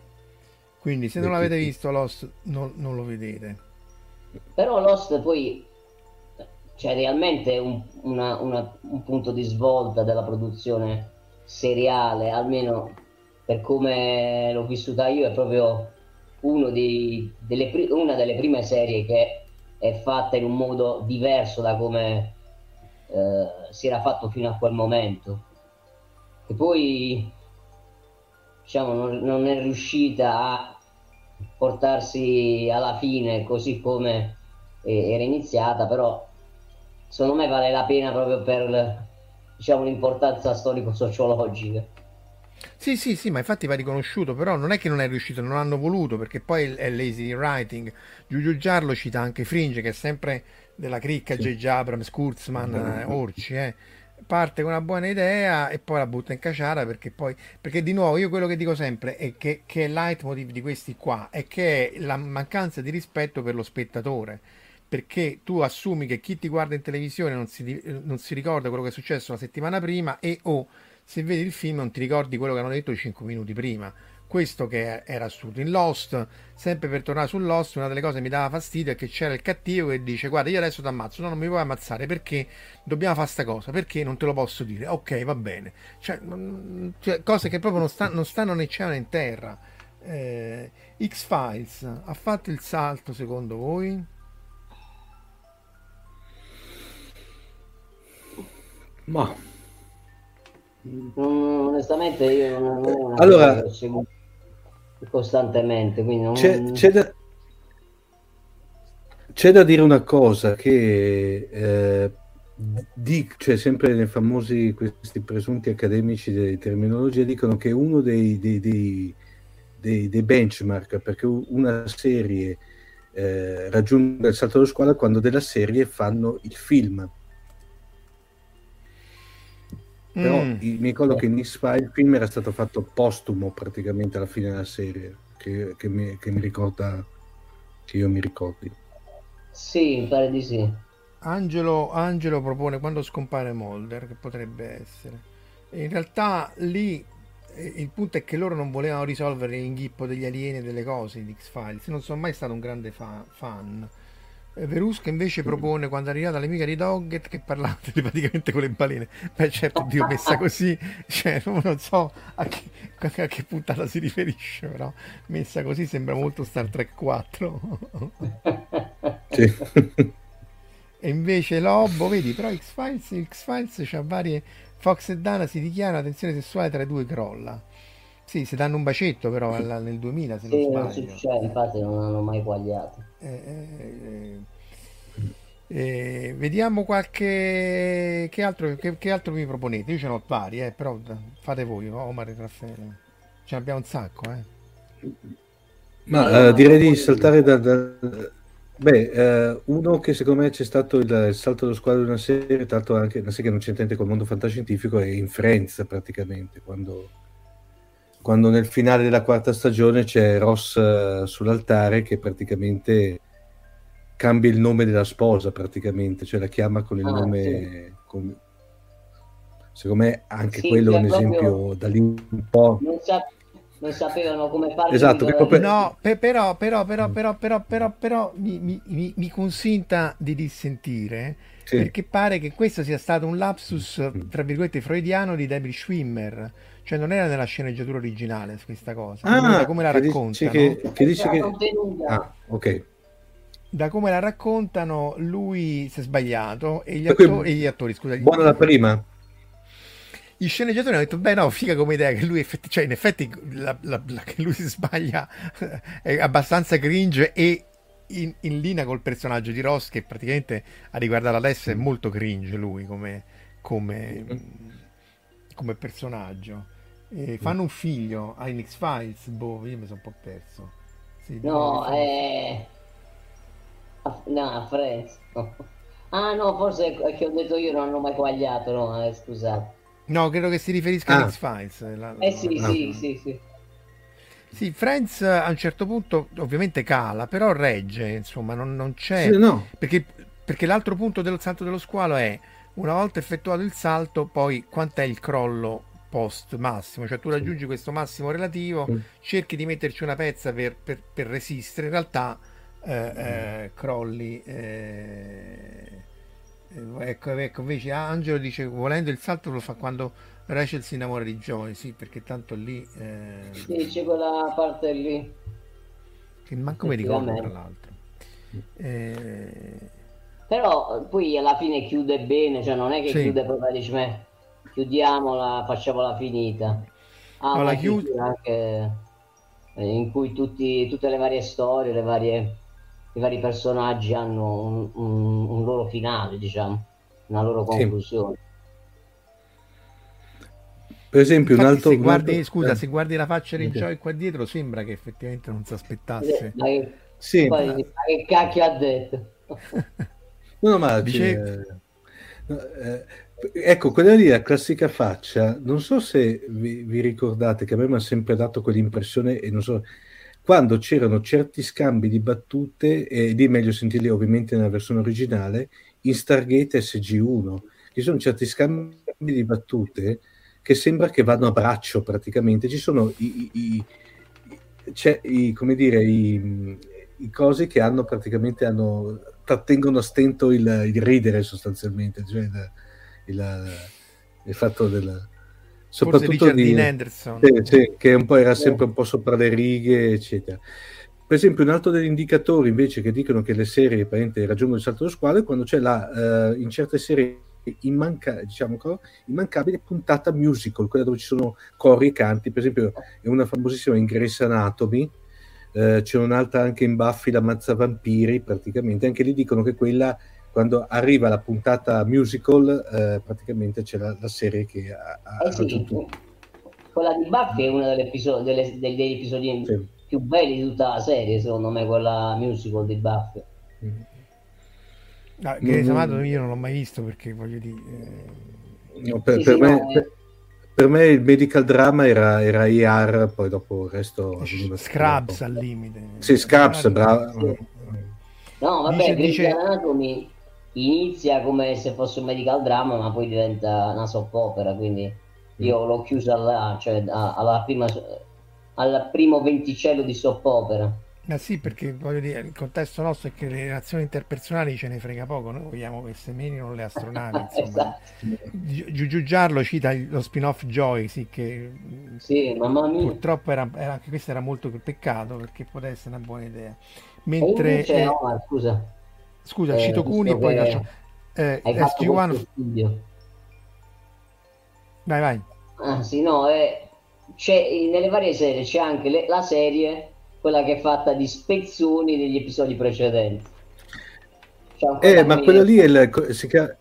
Quindi se non l'avete visto Lost non, non lo vedete. Però Lost poi c'è realmente un, una, una, un punto di svolta della produzione seriale, almeno per come l'ho vissuta io, è proprio dei, delle, una delle prime serie che è fatta in un modo diverso da come eh, si era fatto fino a quel momento. E poi diciamo, non, non è riuscita a portarsi alla fine così come era iniziata, però secondo me vale la pena proprio per diciamo, l'importanza storico-sociologica. Sì, sì, sì, ma infatti va riconosciuto, però non è che non è riuscito, non hanno voluto, perché poi è lazy writing. Giulio Giarlo cita anche Fringe, che è sempre della cricca sì. J.J. Abrams, Kurzman, eh, Orci, eh. Parte con una buona idea e poi la butta in caciara perché poi, perché di nuovo io quello che dico sempre è che, che il leitmotiv di questi qua è che è la mancanza di rispetto per lo spettatore perché tu assumi che chi ti guarda in televisione non si, non si ricorda quello che è successo la settimana prima e o oh, se vedi il film non ti ricordi quello che hanno detto 5 minuti prima. Questo che era assurdo. In Lost, sempre per tornare su Lost, una delle cose che mi dava fastidio è che c'era il cattivo che dice guarda io adesso ti ammazzo, no non mi puoi ammazzare perché dobbiamo fare sta cosa, perché non te lo posso dire. Ok, va bene. Cioè, cioè cose che proprio non, sta, non stanno né cielo né in terra. Eh, X-Files ha fatto il salto secondo voi? Ma. Onestamente io non allora costantemente quindi non... c'è, c'è, da, c'è, da, dire una cosa che eh, di, cioè sempre nei famosi questi presunti accademici di terminologia dicono che uno dei, dei, dei, dei benchmark perché una serie eh, raggiunge il salto dello squalo quando della serie fanno il film però mm. mi ricordo che in X-File il film era stato fatto postumo praticamente alla fine della serie, che, che, mi, che mi ricorda, che io mi ricordi. Sì, mi pare di sì. Angelo, Angelo propone quando scompare Molder, che potrebbe essere. In realtà lì eh, il punto è che loro non volevano risolvere l'inghippo degli alieni e delle cose di X-Files. Non sono mai stato un grande fa- fan. Verusca invece propone quando è arrivata l'amica di Dogget che parlava telepaticamente [LAUGHS] con le balene. Beh, certo, Dio, messa così, [LAUGHS] cioè, non so a che, a che puntata si riferisce, però messa così sembra molto Star Trek 4. [LAUGHS] sì. E invece Lobo, vedi, però X-Files, X-Files c'ha varie... Fox e Dana si dichiarano tensione sessuale tra i due crolla. Sì, si danno un bacetto però alla, nel 2000 se sì, non sbaglio. Non succede, infatti non hanno mai quagliato. Eh, eh, eh, vediamo qualche... Che altro, che, che altro mi proponete? Io ce n'ho vari, eh, però fate voi, Omar e Raffaele. Ce ne abbiamo un sacco, eh. Ma eh, direi di saltare da, da, Beh, eh, uno che secondo me c'è stato il, il salto dello squadro di una serie, tanto anche una serie che non c'entra niente col mondo fantascientifico, è in Friends praticamente, quando, quando nel finale della quarta stagione c'è Ross uh, sull'altare che praticamente cambia il nome della sposa praticamente, cioè la chiama con il ah, nome... Sì. Con... Secondo me anche sì, quello è un esempio da lì un po'... Non, sa- non sapevano come fare. Esatto, per... no, per, però, però, però, però, però, però, però mi, mi, mi, mi consinta di dissentire sì. perché pare che questo sia stato un lapsus, tra virgolette, freudiano di David Schwimmer. Cioè non era nella sceneggiatura originale questa cosa. Ah, come la raccontano. Che, che dice che... Ah, ok da come la raccontano, lui si è sbagliato e gli, attori, e gli attori, scusa, buona la prima. Gli sceneggiatori hanno detto: Beh, no, figa come idea che lui, effetti, cioè, in effetti, la, la, la, che lui si sbaglia [LAUGHS] è abbastanza cringe e in, in, linea col personaggio di Ross, che praticamente a riguardare adesso è mm. molto cringe lui come, come, mm. come personaggio. E mm. fanno un figlio ai X-Files, boh, io mi sono un po' perso. Sì, no, è No, a Friends. Ah no, forse è che ho detto io non hanno mai quagliato, no, eh, scusate. No, credo che si riferisca ah. a X-Files. La, eh sì, la... sì, sì, sì. Sì, Friends a un certo punto ovviamente cala, però regge, insomma, non, non c'è... Sì, no. perché, perché l'altro punto del salto dello squalo è, una volta effettuato il salto, poi quant'è il crollo post massimo? Cioè tu raggiungi questo massimo relativo, mm. cerchi di metterci una pezza per, per, per resistere, in realtà eh, eh, crolli. Eh, ecco, ecco, invece Angelo dice volendo il salto lo fa quando Rachel si innamora di Joy, sì, perché tanto lì... Eh, sì, c'è quella parte lì. Che manco mi ricordo tra l'altro. Eh... Però poi alla fine chiude bene, cioè non è che sì. chiude proprio, dice, beh, chiudiamola, facciamola finita. Ah, no, la chiude anche in cui tutti, tutte le varie storie, le varie i vari personaggi hanno un, un, un loro finale, diciamo, una loro conclusione. Sì. Per esempio, Infatti, un altro. Se guardi, altro... Scusa, eh. se guardi la faccia di Joy qua dietro, sembra che effettivamente non si aspettasse. Ma che, sì. Ma che cacchio ha detto? [LAUGHS] no, ma Dice... eh, ecco, quella lì, la classica faccia, non so se vi, vi ricordate che a me mi ha sempre dato quell'impressione, e non so, quando c'erano certi scambi di battute, ed è meglio sentirli ovviamente nella versione originale, in Stargate SG1. Ci sono certi scambi di battute che sembra che vanno a braccio praticamente. Ci sono i, i, i, come dire, i, i cosi che hanno praticamente hanno, trattengono a stento il, il ridere sostanzialmente, cioè il, il, il fatto del soprattutto di, di Anderson. Sì, sì, che un po' era sempre un po' sopra le righe eccetera. Per esempio un altro degli indicatori invece che dicono che le serie raggiungono il salto dello squalo è quando c'è la uh, in certe serie immanca, diciamo, immancabile puntata musical quella dove ci sono cori e canti. Per esempio è una famosissima in Grace Anatomy uh, c'è un'altra anche in Buffy la mazza vampiri praticamente. Anche lì dicono che quella quando arriva la puntata musical, eh, praticamente c'è la, la, serie che ha, ha eh sì, Quella di Buffy è uno delle episodi, delle, degli episodi sì. più belli di tutta la serie, secondo me, quella musical di Buffy. Mm. No, che mm. Io non l'ho mai visto perché voglio dire... Eh... No, per, sì, per, sì, me, no, per, per, me, il medical drama era, era ER, poi dopo il resto... Scrubs al limite. Sì, Scrubs, bravo. No, vabbè, dice, dice... Anatomy inizia come se fosse un medical drama, ma poi diventa una soap opera, quindi io mm. l'ho chiusa là, cioè alla prima, al primo venticello di soap opera. Ma sì, perché voglio dire, il contesto nostro è che le relazioni interpersonali ce ne frega poco, noi vogliamo che seminino le astronavi, [LAUGHS] insomma. esatto. Giugiarlo cita lo spin-off Joy, sì, che sì, mamma mia. purtroppo era, era, anche questo era molto peccato, perché poteva essere una buona idea. Mentre... Invece, eh, no, scusa Scusa, eh, cito Cuni e poi lascio... Eh, SG1... Vai, vai. Ah, sì, no, eh, c'è, nelle varie serie c'è anche le, la serie, quella che è fatta di spezzoni degli episodi precedenti. Eh, ma quello lì è il, si chiama,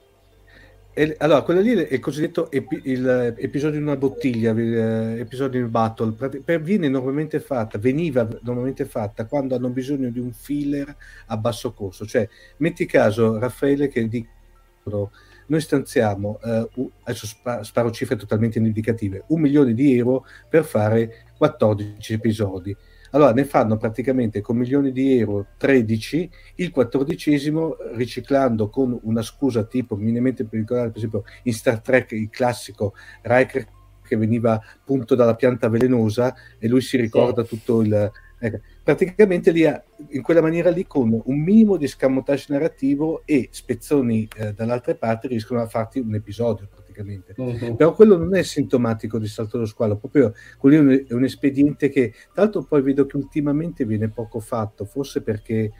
allora, quello lì è il cosiddetto epi, il, episodio in una bottiglia, eh, episodio in battle. Per, viene normalmente fatta, veniva normalmente fatta quando hanno bisogno di un filler a basso costo. Cioè, metti caso, Raffaele, che dicono noi stanziamo, eh, adesso sparo, sparo cifre totalmente indicative, un milione di euro per fare 14 episodi allora ne fanno praticamente con milioni di euro 13, il quattordicesimo riciclando con una scusa tipo minimamente pericolare, per esempio in Star Trek il classico Riker che veniva punto dalla pianta velenosa e lui si ricorda sì. tutto il... Ecco, praticamente lì, in quella maniera lì con un minimo di scamotage narrativo e spezzoni eh, dall'altra parte riescono a farti un episodio praticamente. Uh-huh. Però quello non è sintomatico di salto allo squalo, proprio quello è un, è un espediente che, tra l'altro poi vedo che ultimamente viene poco fatto, forse perché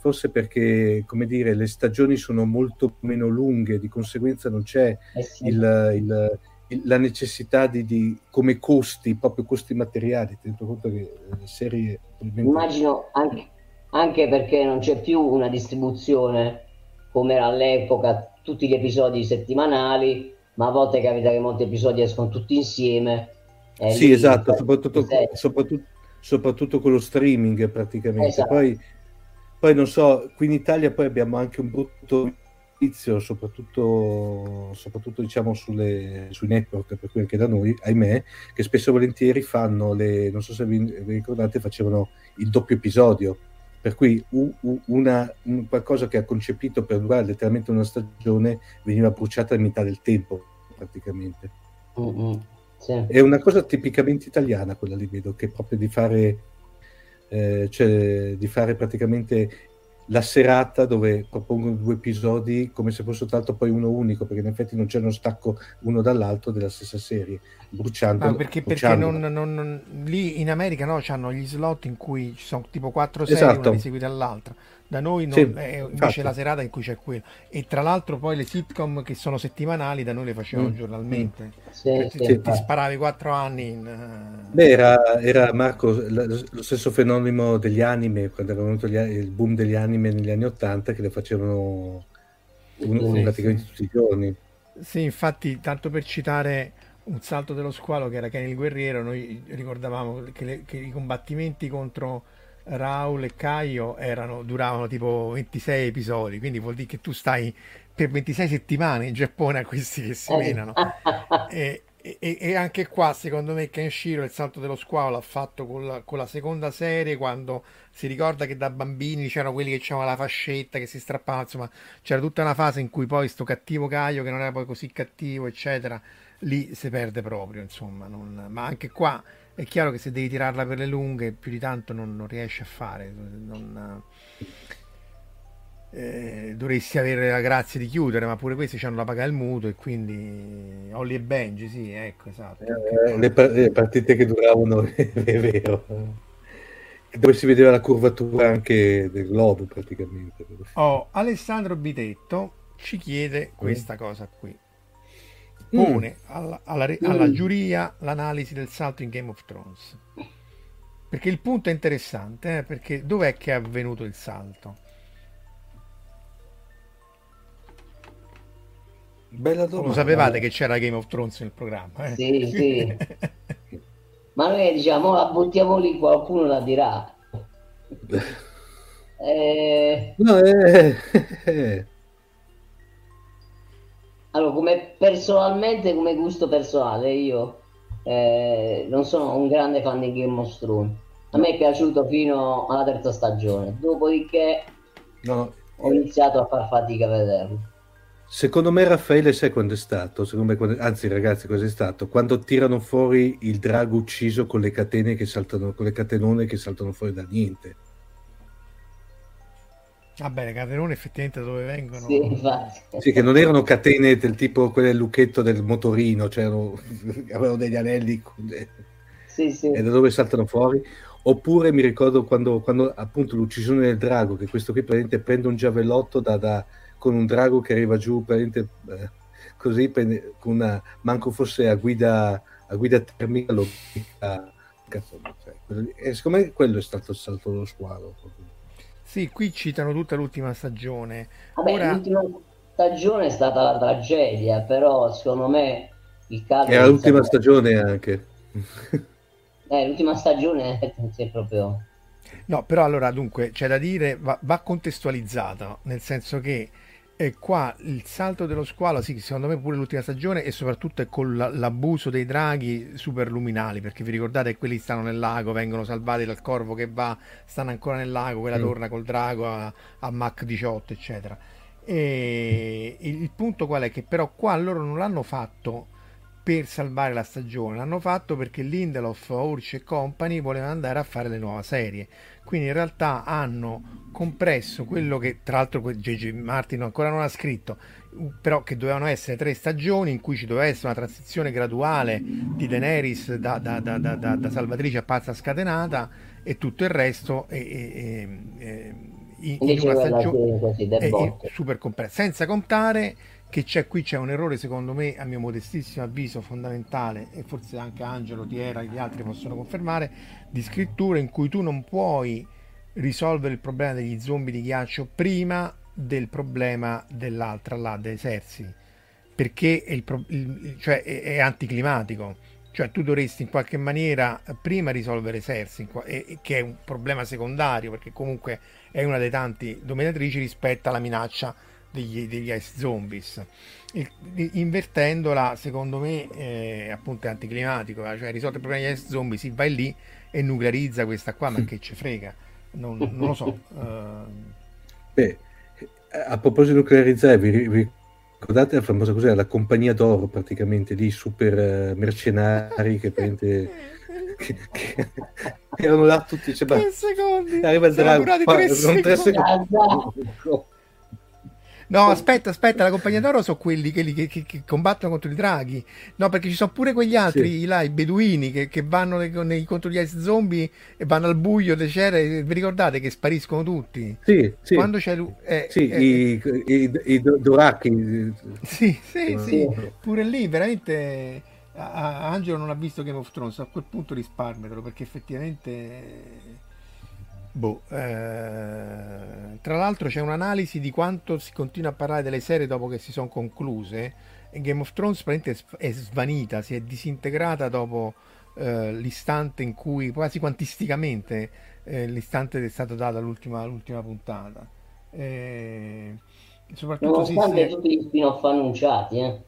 forse perché come dire, le stagioni sono molto meno lunghe, di conseguenza non c'è eh sì. il, il, il, la necessità di, di, come costi, proprio costi materiali, tenendo conto che le serie... Immagino anche, anche, perché non c'è più una distribuzione come era all'epoca, tutti gli episodi settimanali, ma a volte capita che molti episodi escono tutti insieme. Sì, lì, esatto, soprattutto, soprattutto, soprattutto, con lo streaming praticamente. Esatto. Poi, poi non so, qui in Italia poi abbiamo anche un brutto inizio, soprattutto, soprattutto diciamo sulle, sui network, per cui anche da noi, ahimè, che spesso e volentieri fanno le, non so se vi, vi ricordate, facevano il doppio episodio per cui una, un, qualcosa che ha concepito per durare letteralmente una stagione veniva bruciata a metà del tempo praticamente mm-hmm. sì. è una cosa tipicamente italiana quella lì vedo che proprio di fare eh, cioè di fare praticamente la serata dove propongono due episodi come se fosse soltanto poi uno unico, perché in effetti non c'è uno stacco uno dall'altro della stessa serie, bruciando. Ah, perché, perché non, non, non, lì in America no, hanno gli slot in cui ci sono tipo quattro serie, esatto. una di seguita all'altra. Da noi non, sì, è invece la serata in cui c'è quello. E tra l'altro poi le sitcom che sono settimanali da noi le facevano mm. giornalmente. Mm. Sì, sì, ti, ti, sparavi quattro anni in... Eh, Beh, era, era Marco lo stesso fenomeno degli anime, quando era venuto gli, il boom degli anime negli anni Ottanta, che le facevano un, sì, praticamente tutti i giorni. Sì, infatti, tanto per citare un salto dello squalo che era Kenny il guerriero, noi ricordavamo che, le, che i combattimenti contro Raul e Caio erano, duravano tipo 26 episodi, quindi vuol dire che tu stai per 26 settimane in Giappone a questi che si menano. [LAUGHS] e, e, e, anche qua, secondo me, Kenshiro il salto dello squalo l'ha fatto con la, con la, seconda serie, quando si ricorda che da bambini c'erano quelli che avevano la fascetta, che si strappavano, insomma, c'era tutta una fase in cui poi sto cattivo Caio, che non era poi così cattivo, eccetera, lì si perde proprio, insomma. Non... Ma anche qua è chiaro che se devi tirarla per le lunghe più di tanto non, non riesci a fare non, eh, dovresti avere la grazia di chiudere ma pure questi hanno la paga il mutuo e quindi Olli e Benji sì ecco esatto. Eh, le, le, partite che duravano [LAUGHS] è vero. Dove si vedeva la curvatura anche del globo praticamente. Oh, Alessandro Bitetto ci chiede questa cosa qui pone mm. alla, alla, alla mm. giuria l'analisi del salto in Game of Thrones. Perché il punto è interessante, eh? perché dov'è che è avvenuto il salto? Bella domanda. Lo sapevate che c'era Game of Thrones nel programma? Eh? Sì, sì. [LAUGHS] Ma noi diciamo, la buttiamo lì, qualcuno la dirà. [LAUGHS] eh... No, eh... [LAUGHS] eh. Allora, come personalmente, come gusto personale, io eh, non sono un grande fan di Game of Thrones. A me è piaciuto fino alla terza stagione, dopodiché no, ho iniziato a far fatica a vederlo. Secondo me Raffaele sai quando è stato, me, quando, anzi ragazzi cosa è stato? Quando tirano fuori il drago ucciso con le catene che saltano, con le catenone che saltano fuori da niente. Va bene, catenone effettivamente dove vengono? Sì, sì, che non erano catene del tipo quelle del lucchetto del motorino, cioè [LAUGHS] avevano degli anelli sì, sì. e da dove saltano fuori. Oppure mi ricordo quando, quando appunto l'uccisione del drago, che questo qui praticamente prende un giavellotto da, da, con un drago che arriva giù praticamente eh, così, prende, con una, manco fosse a guida, a guida termica, lo cazzo, cioè, e secondo me quello è stato il salto dello squalo. Proprio. Sì, qui citano tutta l'ultima stagione. Vabbè, Ora... l'ultima stagione è stata la tragedia, però secondo me il calcio... Era l'ultima stagione anche. Eh, l'ultima stagione è proprio... No, però allora dunque c'è da dire, va, va contestualizzato, nel senso che eh, qua il salto dello squalo, sì, secondo me pure l'ultima stagione e soprattutto è con l'abuso dei draghi superluminali, perché vi ricordate quelli stanno nel lago, vengono salvati dal corvo che va, stanno ancora nel lago, quella mm. torna col drago a, a Mach 18, eccetera. E il punto qual è? Che però qua loro non l'hanno fatto per salvare la stagione, l'hanno fatto perché Lindelof, Urch e company volevano andare a fare le nuove serie. Quindi in realtà hanno compresso quello che tra l'altro J.J. Martin ancora non ha scritto, però che dovevano essere tre stagioni in cui ci doveva essere una transizione graduale di Daenerys da, da, da, da salvatrice a pazza scatenata e tutto il resto e, e, e, in, in una stagione super complessa, senza contare che c'è qui c'è un errore secondo me a mio modestissimo avviso fondamentale e forse anche Angelo, Tiera e gli altri possono confermare di scrittura in cui tu non puoi risolvere il problema degli zombie di ghiaccio prima del problema dell'altra là dei Sersi. Perché è, il, il, cioè è, è anticlimatico. Cioè tu dovresti in qualche maniera prima risolvere Cersei che è un problema secondario perché comunque è una dei tanti dominatrici rispetto alla minaccia degli, degli ice zombies. Invertendola secondo me eh, appunto è anticlimatico eh, cioè risolve il problema degli ice zombie si vai lì e nuclearizza questa qua ma che ci frega? Non, non lo so uh... [LAUGHS] Beh, a proposito di nuclearizzare vi, vi ricordate la famosa cosa la compagnia d'oro praticamente lì super uh, mercenari che prende [LAUGHS] che, che erano là tutti cioè, tre secondi. arriva il drago tre secondi. Tre secondi. [LAUGHS] No, aspetta, aspetta, la compagnia d'oro sono quelli che, che, che, che, combattono contro i draghi. No, perché ci sono pure quegli altri, sì. là, i beduini, che, vanno nei, nei, contro gli zombie e vanno al buio, le cere. Vi ricordate che spariscono tutti? Sì, sì. Quando c'è lui... Eh, sì, eh, i, i, i, doracchi. Sì, sì, sì. Pure lì, veramente... Angelo non ha visto Game of Thrones, a quel punto risparmetelo, perché effettivamente Boh, eh, tra l'altro c'è un'analisi di quanto si continua a parlare delle serie dopo che si sono concluse e Game of Thrones è svanita, si è disintegrata dopo eh, l'istante in cui, quasi quantisticamente, eh, l'istante è stato dato all'ultima, puntata. Eh, soprattutto Nonostante sì, tutti gli spin-off annunciati, eh.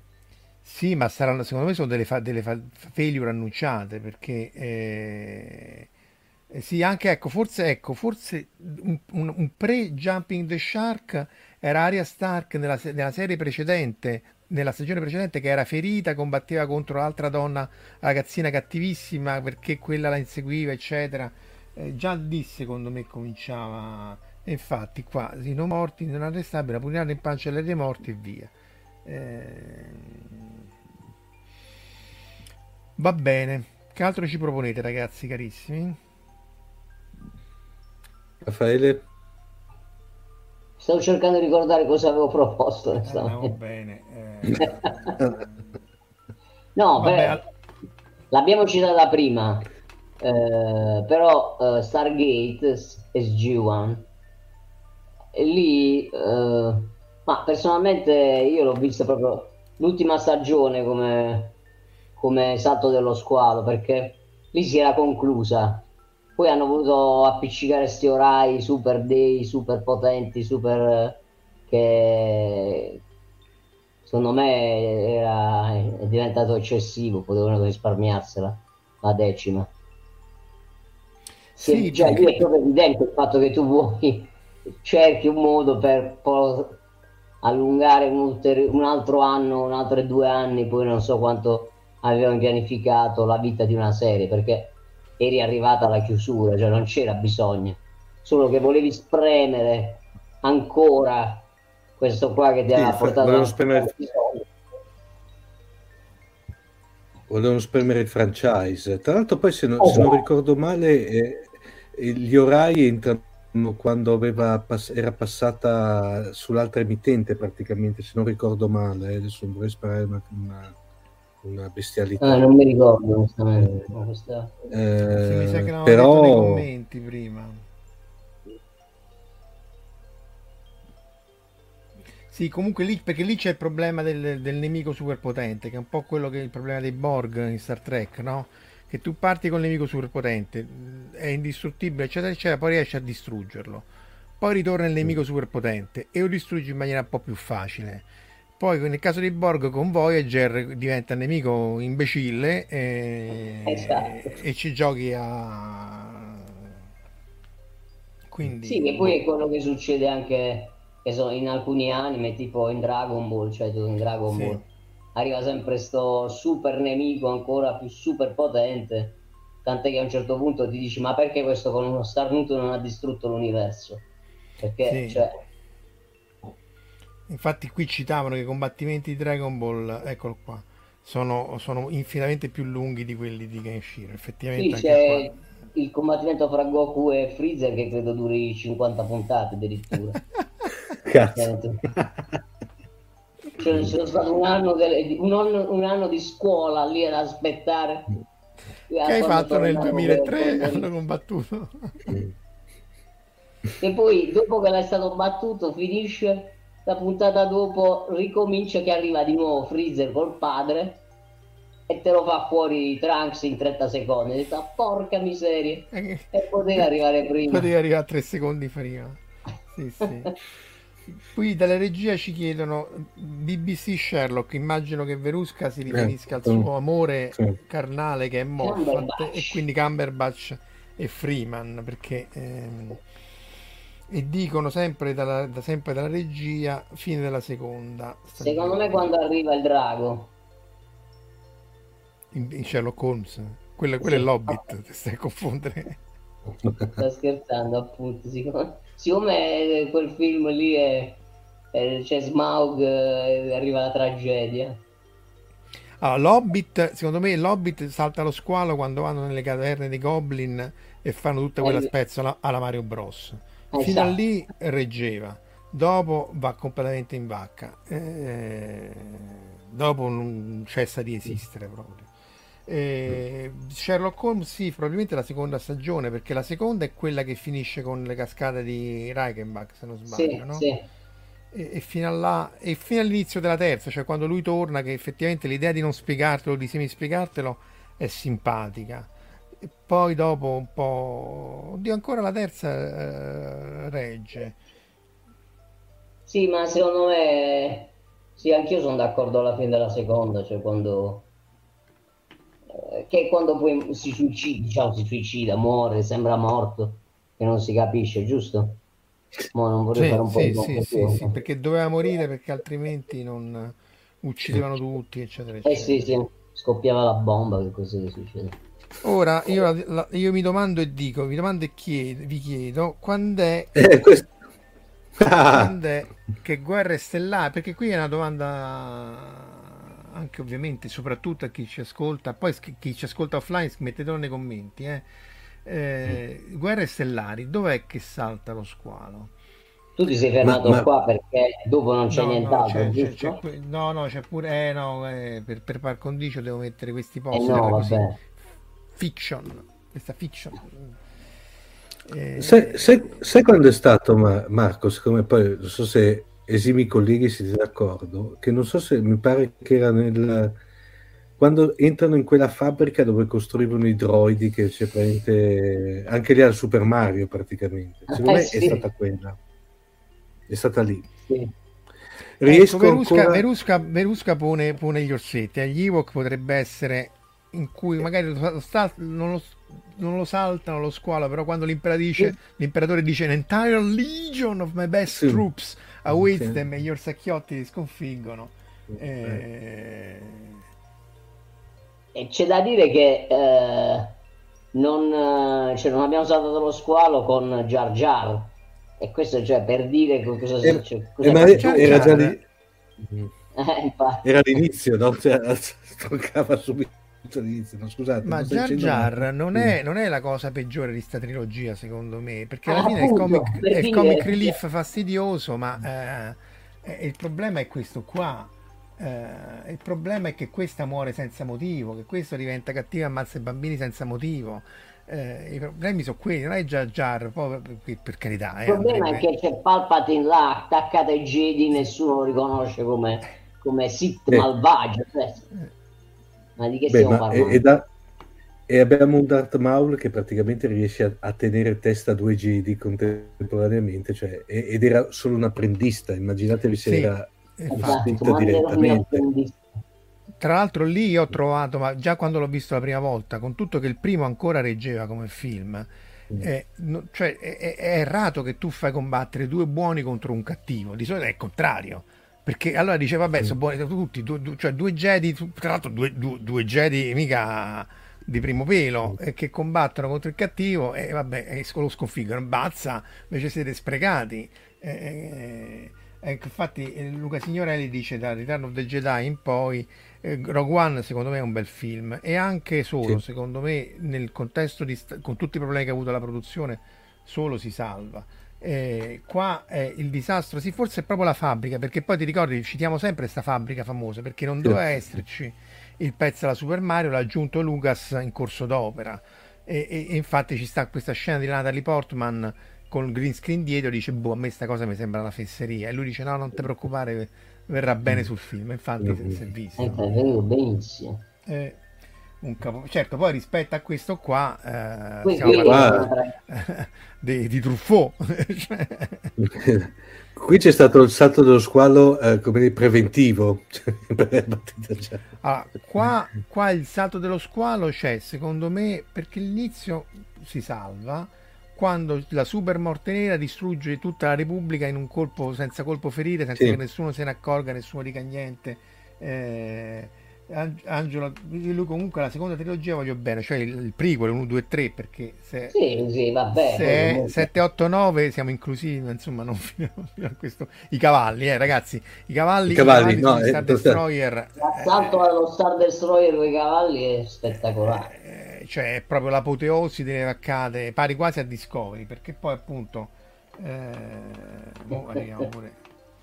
Sì, ma saranno, secondo me sono delle, fa- delle fa- failure annunciate perché eh, sì, anche ecco, forse, ecco, forse un, un, un pre-Jumping the Shark era Arya Stark nella, nella, serie precedente, nella stagione precedente, che era ferita, combatteva contro l'altra donna, ragazzina cattivissima, perché quella la inseguiva, eccetera. Eh, già lì, secondo me, cominciava. E infatti, qua, sì, non morti, non arrestabili, la pugnalata in pancia dei morti e via. Eh... Va bene. Che altro ci proponete, ragazzi carissimi? Raffaele? Stavo cercando di ricordare cosa avevo proposto. Eh, bene. [LAUGHS] Eh... no, beh, l'abbiamo citata prima, eh, però uh, Stargate SG-1 e lì, uh, ma personalmente io l'ho vista proprio l'ultima stagione come, come salto dello squalo perché lì si era conclusa poi hanno voluto appiccicare sti orai super dei, super potenti, super che secondo me era, è diventato eccessivo, potevano risparmiarsela la decima. Sì, cioè, perché... è proprio evidente il fatto che tu vuoi cerchi un modo per allungare un, ulteri- un altro anno, un altro due anni, poi non so quanto avevano pianificato la vita di una serie, perché eri arrivata alla chiusura, cioè non c'era bisogno, solo che volevi spremere ancora questo qua che ti sì, aveva portato volevano spremere... volevano spremere il franchise. Tra l'altro poi se non, oh, se non ricordo male eh, gli orai entrano quando pass- era passata sull'altra emittente praticamente, se non ricordo male, adesso vorrei sparare una, una una bestialità. Ah, non mi ricordo onestamente. Eh, sì, mi sa che non però... nei commenti prima. Sì, comunque lì, perché lì c'è il problema del, del nemico superpotente, che è un po' quello che è il problema dei Borg in Star Trek, no? Che tu parti con il nemico superpotente, è indistruttibile, eccetera, eccetera, poi riesci a distruggerlo. Poi ritorna il nemico superpotente e lo distruggi in maniera un po' più facile. Poi nel caso di Borg con Voyager diventa nemico imbecille e, esatto. e ci giochi a... Quindi... Sì, che poi è quello che succede anche in alcuni anime, tipo in Dragon Ball, cioè in Dragon sì. Ball, arriva sempre sto super nemico ancora più super potente, tant'è che a un certo punto ti dici ma perché questo con uno starnuto non ha distrutto l'universo? Perché, sì. cioè... Infatti qui citavano che i combattimenti di Dragon Ball, eccolo qua, sono, sono infinitamente più lunghi di quelli di Kenshiro, effettivamente. Sì, c'è qua... il combattimento fra Goku e Freezer che credo duri 50 puntate addirittura. [LAUGHS] Cazzo. Cioè, sono stato un anno, de, un, anno, un anno, di scuola lì ad aspettare. Che hai fatto nel 2003? Hanno combattuto. E poi, dopo che l'hai stato battuto, finisce la puntata dopo, ricomincia che arriva di nuovo Freezer col padre e te lo fa fuori Trunks in 30 secondi. Detto, ah, porca miseria. Eh, e poteva arrivare prima. Poteva arrivare 3 secondi prima. Sì, sì. [LAUGHS] Qui dalla regia ci chiedono BBC Sherlock, immagino che Verusca si riferisca al suo amore sì. carnale che è Moffat e quindi Cumberbatch e Freeman perché ehm, e dicono sempre dalla, da, sempre dalla regia fine della seconda stagione. secondo me quando arriva il drago in, in Sherlock Holmes quello, quello sì. è l'Hobbit [LAUGHS] ti stai a confondere sto scherzando appunto siccome siccome quel film lì è, è c'è Smaug eh, arriva la tragedia allora, l'Hobbit, secondo me l'Hobbit salta lo squalo quando vanno nelle caverne dei Goblin e fanno tutta quella eh, spezzola alla Mario Bros. Esatto. Fino a lì reggeva, dopo va completamente in vacca, eh, dopo non cessa di esistere proprio. Eh, Sherlock Holmes sì, probabilmente la seconda stagione, perché la seconda è quella che finisce con le cascate di Reichenbach, se non sbaglio, sì, no? Sì. E, e, fino là, e, fino all'inizio della terza, cioè quando lui torna, che effettivamente l'idea di non spiegartelo, di semispiegartelo, è simpatica. E poi dopo un po'... Oddio, ancora la terza eh, regge. Sì, ma secondo me... Sì, anch'io sono d'accordo alla fine della seconda, cioè quando eh, che quando poi si suicida, diciamo, si suicida, muore, sembra morto, che non si capisce, giusto? Ma non vorrei sì, fare un po' sì, di sì, sì, sì, perché doveva morire perché altrimenti non uccidevano tutti, eccetera, eccetera. Eh sì, sì, scoppiava la bomba, che così succede. Ora io, la, io, mi domando e dico, vi domando e chiedo, vi chiedo quando è, [LAUGHS] eh, questo... quando è che guerre stellari, perché qui è una domanda anche ovviamente soprattutto a chi ci ascolta, poi chi ci ascolta offline mettetelo nei commenti, eh. Eh. Guerre stellari, dov'è che salta lo squalo? Tu ti sei fermato ma, ma... qua perché dopo non c'è no, nient'altro, no, c'è, c'è, c'è, no, no, c'è pure, eh, no, eh, per, per par condicio devo mettere questi post, eh no. Fiction, questa fiction. Eh, sai, sai, sai, quando è stato Marco? Siccome poi non so se esimi colleghi siete d'accordo, che non so se mi pare che era nel quando entrano in quella fabbrica dove costruivano i droidi che c'è praticamente anche lì al Super Mario praticamente secondo eh, me sì. è stata quella è stata lì sì. Riesco ecco, Verusca, ancora... Verusca, Verusca pone, pone, gli orsetti agli Ewok potrebbe essere in cui magari lo, sta, non, lo, non, lo, saltano lo squalo però quando l'imperatore, l'imperatore dice an entire legion of my best sì. troops awaits sì. them e gli orsacchiotti li sconfiggono eh... e c'è da dire che eh, non, cioè, non abbiamo saltato lo squalo con Jar Jar. E questo cioè per dire cosa, eh, cioè, eh, era già lì. Eh, era l'inizio no? Cioè, [LAUGHS] toccava subito no, scusate, ma Jar Jar non è, non è, la cosa peggiore di sta trilogia secondo me perché alla ah, fine appunto, è il comic, è il comic relief fastidioso ma eh, il problema è questo qua eh, il problema è che questa muore senza motivo che questo diventa cattivo e ammazza i bambini senza motivo Eh, I problemi sono quelli, non è già Jar, per, per carità. Eh, il problema è che c'è Palpatine là attaccato ai Jedi, nessuno lo riconosce come, come Sith eh. malvagio. Cioè. Ma di che Beh, stiamo parlando? È, è da, e abbiamo un Darth Maul che praticamente riesce a, a tenere testa a due Jedi contemporaneamente, cioè, ed era solo un apprendista, immaginatevi se sì, era esatto, direttamente. Tra l'altro lì ho trovato, ma già quando l'ho visto la prima volta, con tutto che il primo ancora reggeva come film, mm. eh, no, cioè, è, è, è, errato che tu fai combattere due buoni contro un cattivo, di solito è il contrario. Perché allora dice, vabbè, sono buoni tutti, due, due, cioè due Jedi, tra l'altro due, due, due Jedi mica di primo pelo e che combattono contro il cattivo e vabbè e lo sconfiggono bazza invece siete sprecati. Eh, eh, infatti eh, Luca Signorelli dice da Return of the Jedi in poi eh, Rogue One secondo me è un bel film. E anche solo sì. secondo me nel contesto di con tutti i problemi che ha avuto la produzione solo si salva eh, qua è il disastro, sì, forse è proprio la fabbrica, perché poi ti ricordi, citiamo sempre questa fabbrica famosa, perché non doveva esserci il pezzo della Super Mario l'ha aggiunto Lucas in corso d'opera. E, e, e, infatti ci sta questa scena di Natalie Portman con il green screen dietro dice boh a me sta cosa mi sembra una fesseria. E lui dice no non ti preoccupare verrà bene sul film. Infatti mm-hmm. si è visto. Eh, benissimo. Eh, un capo... certo poi rispetto a questo qua eh, stiamo parlando [LAUGHS] di, di Truffaut. [LAUGHS] Qui c'è stato il salto dello squalo eh, come preventivo. allora, qua, qua, il salto dello squalo c'è, secondo me, perché l'inizio si salva quando la super morte nera distrugge tutta la Repubblica in un colpo senza colpo ferire, senza sì. che nessuno se ne accorga, nessuno dica niente. Eh, Angelo, lui comunque la seconda trilogia voglio bene, cioè il, il prequel 1, 2, 3 perché se, sì, sì, vabbè, se 7, 8, 9 siamo inclusivi, insomma non [LAUGHS] fino, fino, a questo. I cavalli, eh ragazzi, i cavalli, I cavalli, i cavalli no, Star Destroyer. L'assalto eh, allo Star Destroyer con i cavalli è spettacolare. Eh, cioè è proprio l'apoteosi delle vaccate, pari quasi a Discovery, perché poi appunto... Eh, boh, arriviamo pure...